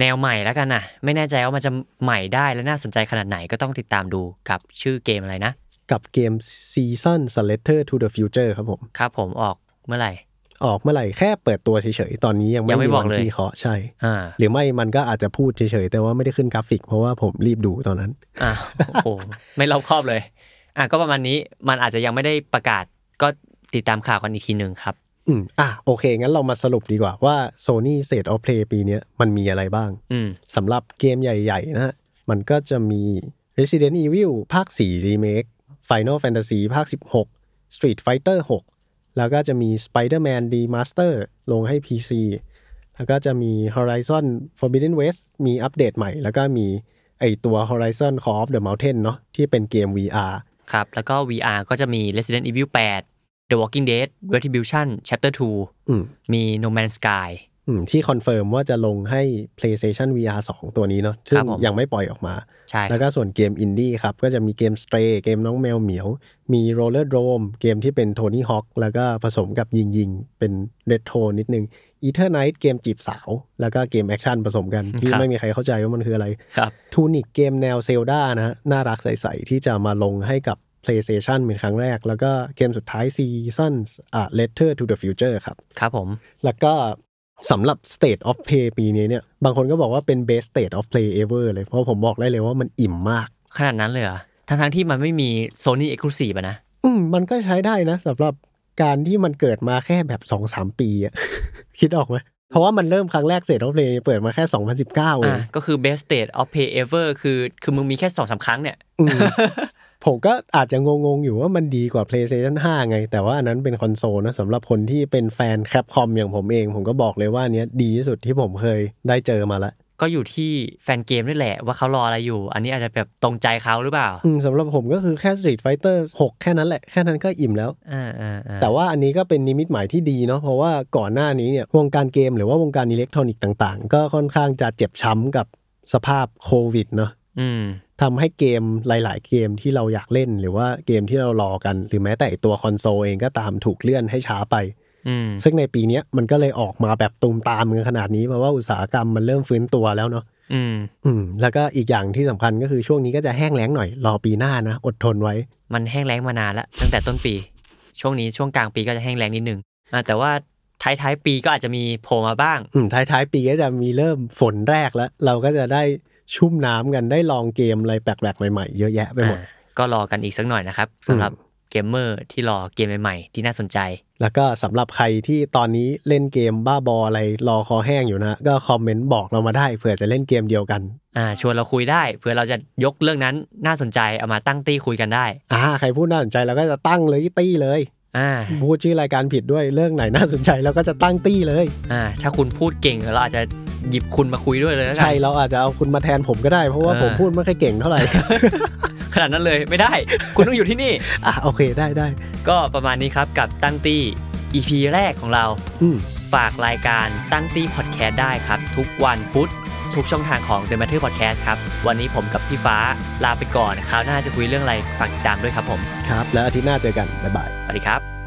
แนวใหม่แล้วกันนะไม่แน่ใจว่ามันจะใหม่ได้และน่าสนใจขนาดไหนก็ต้องติดตามดูกับชื่อเกมอะไรนะ กับเกม Season a Letter to the Future ครับผม ครับผมออกเมื่อไหร่ ออกเมื่อไหร่แค่เปิดตัวเฉยๆ ตอนนี้ยังไม่ยังไม่มีบอวักนเลยที่เคาะใช่อ่าหรือไม่มันก็อาจจะพูดเฉยๆ แต่ว่าไม่ได้ขึ้นกราฟิก เพราะว่าผมรีบดูตอนนั้นอ่าโอ้โหไม่รอบคอบเลย อะก็ประมาณนี้มันอาจจะยังไม่ได้ประกาศก็ติดตามข่าวกันอีกทีหนึ่งครับ อืมอะโอเค งั้นเรามาสรุปดีกว่าว่า Sony State of Play ปีเนี้ยมันมีอะไรบ้างอืมสำหรับเกมใหญ่ ๆ นะฮะมันก็จะมี Resident Evil ภาค 4 Remake Final Fantasy ภาค 16 Street Fighter 6 แล้วก็จะมี Spider-Man Remaster ลงให้ PC แล้วก็จะมี Horizon Forbidden West มีอัปเดตใหม่ แล้วก็มีไอตัว Horizon Call of the Mountain เนาะที่เป็นเกม VR ครับ แล้วก็ VR ก็จะมี Resident Evil 8 The Walking Dead Retribution Chapter อืม2มี No Man's Sky อืม ที่ confirm ว่าจะลงให้ PlayStation VR 2 ตัวนี้เนาะซึ่งครับผมยังไม่ปล่อยออกมาใช่แล้วก็ส่วนเกมอินดี้ครับ ก็จะมีเกม Stray เกมน้องแมวเหมียว มี Rollerdrome เกมที่เป็นโทนี่ฮอ k แล้วก็ผสมกับยิงยิงๆเป็นเรโทรนิดนึง Eternights เกมจีบสาว แล้วก็เกมแอคชั่นผสมกัน ที่ไม่มีใครเข้าใจว่ามันคืออะไรครับ Tunic เกมแนว Zelda นะฮะน่ารักใสๆที่จะมาลงให้กับ PlayStation เป็นครั้งแรก แล้วก็เกมสุดท้าย Seasons อะ Letter to the Future ครับ ครับผม แล้วก็ สำหรับ State of Play ปีนี้เนี่ย บางคนก็บอกว่าเป็น best State of Play ever เลย เพราะผมบอกได้เลยว่ามันอิ่มมาก ขนาดนั้นเลยเหรอทั้งๆที่มันไม่มี Sony Exclusive อะนะ อืม มันก็ใช้ได้นะสำหรับการที่มันเกิดมาแค่แบบสองสามปีอะ คิดออกไหมเพราะว่ามันเริ่มครั้งแรก State of Play เปิดมาแค่ 2019เออะงก็คือ best state of play ever คือ คือมึงมีแค่สองสามครั้งเนี่ยอืม ผมก็อาจจะงงๆ อยู่ว่ามันดีกว่า PlayStation 5 ไง แต่ว่าอันนั้นเป็นคอนโซลนะสำหรับคนที่เป็นแฟน Capcom อย่างผมเอง ผมก็บอกเลยว่าอันเนี้ยดีที่สุดที่ผมเคยได้เจอมาละ ก็อยู่ที่แฟนเกมด้วยแหละว่าเขารออะไรอยู่ อันนี้อาจจะแบบตรงใจเขาหรือเปล่าอืมสำหรับผมก็คือแค่ Street Fighter 6 แค่นั้นแหละ แค่นั้นก็อิ่มแล้วอ่าอ่าอ่าแต่ว่าอันนี้ก็เป็นนิมิตหมายที่ดีเนาะเพราะว่าก่อนหน้านี้เนี่ยวงการเกมหรือว่าวงการอิเล็กทรอนิกส์ต่าง ๆ ก็ค่อนข้างจะเจ็บช้ำกับสภาพโควิดเนาะอืม ทำให้เกมหลาย ๆ เกมที่เราอยากเล่น หรือว่าเกมที่เรารอกัน หรือแม้แต่ตัวคอนโซลเองก็ตามถูกเลื่อนให้ช้าไปอืมซึ่งในปีเนี้ยมันก็เลยออกมาแบบตูมตามกันขนาดนี้เพราะว่าอุตสาหกรรมมันเริ่มฟื้นตัวแล้วเนาะอืมอืมแล้วก็อีกอย่างที่สำคัญก็คือช่วงนี้ก็จะแห้งแล้งหน่อยรอปีหน้านะอดทนไว้ มันแห้งแล้งมานานแล้วตั้งแต่ต้นปี ช่วงนี้ช่วงกลางปีก็จะแห้งแล้งนิดนึงอ่าแต่ว่าท้ายท้ายๆปีก็อาจจะมีโผล่มาบ้าง อืมท้ายๆปีก็จะมีเริ่มฝนแรกแล้ว เราก็จะได้ ชุ่มน้ำกันได้ลองเกมอะไรแปลกๆใหม่ๆ เยอะแยะไปหมดอ่าก็รอกันอีกสักหน่อยนะครับสำหรับเกมเมอร์ที่รอเกมใหม่ๆ ที่น่าสนใจ แล้วก็สำหรับใครที่ตอนนี้เล่นเกมบ้าบออะไรรอคอแห้งอยู่นะ ก็คอมเมนต์บอกเรามาได้เผื่อจะเล่นเกมเดียวกันอ่าชวนเราคุยได้เผื่อเราจะยกเรื่องนั้นน่าสนใจเอามาตั้งตี้คุยกันได้อ่าใครพูดน่าสนใจเราก็จะตั้งเลยตี้เลยอ่า พูดชื่อรายการผิดด้วยเรื่องไหนน่าสนใจเราก็จะตั้งตี้เลยอ่าถ้าคุณพูดเก่งเราอาจจะหยิบคุณมาคุยด้วยเลยแล้วกันใช่เราอาจจะเอาคุณมาแทนผมก็ได้ เพราะว่าเออผมพูดไม่ค่อยเก่งเท่าไหร่ขนาดนั้นเลยไม่ได้ คุณต้องอยู่ที่นี่อะโอเคได้ได้ก็ประมาณนี้ครับกับตั้งตี้ EP แรกของเราอืมฝากรายการตั้งตี้พอดแคสต์ได้ครับ ทุกวันพุธ ทุกช่องทางของ The Matter Podcast ครับ วันนี้ผมกับพี่ฟ้าลาไปก่อน คราวหน้าจะคุยเรื่องอะไรฝากติดตามด้วยครับผม ครับ แล้วอาทิตย์หน้าเจอกัน บ๊ายบาย สวัสดีครับ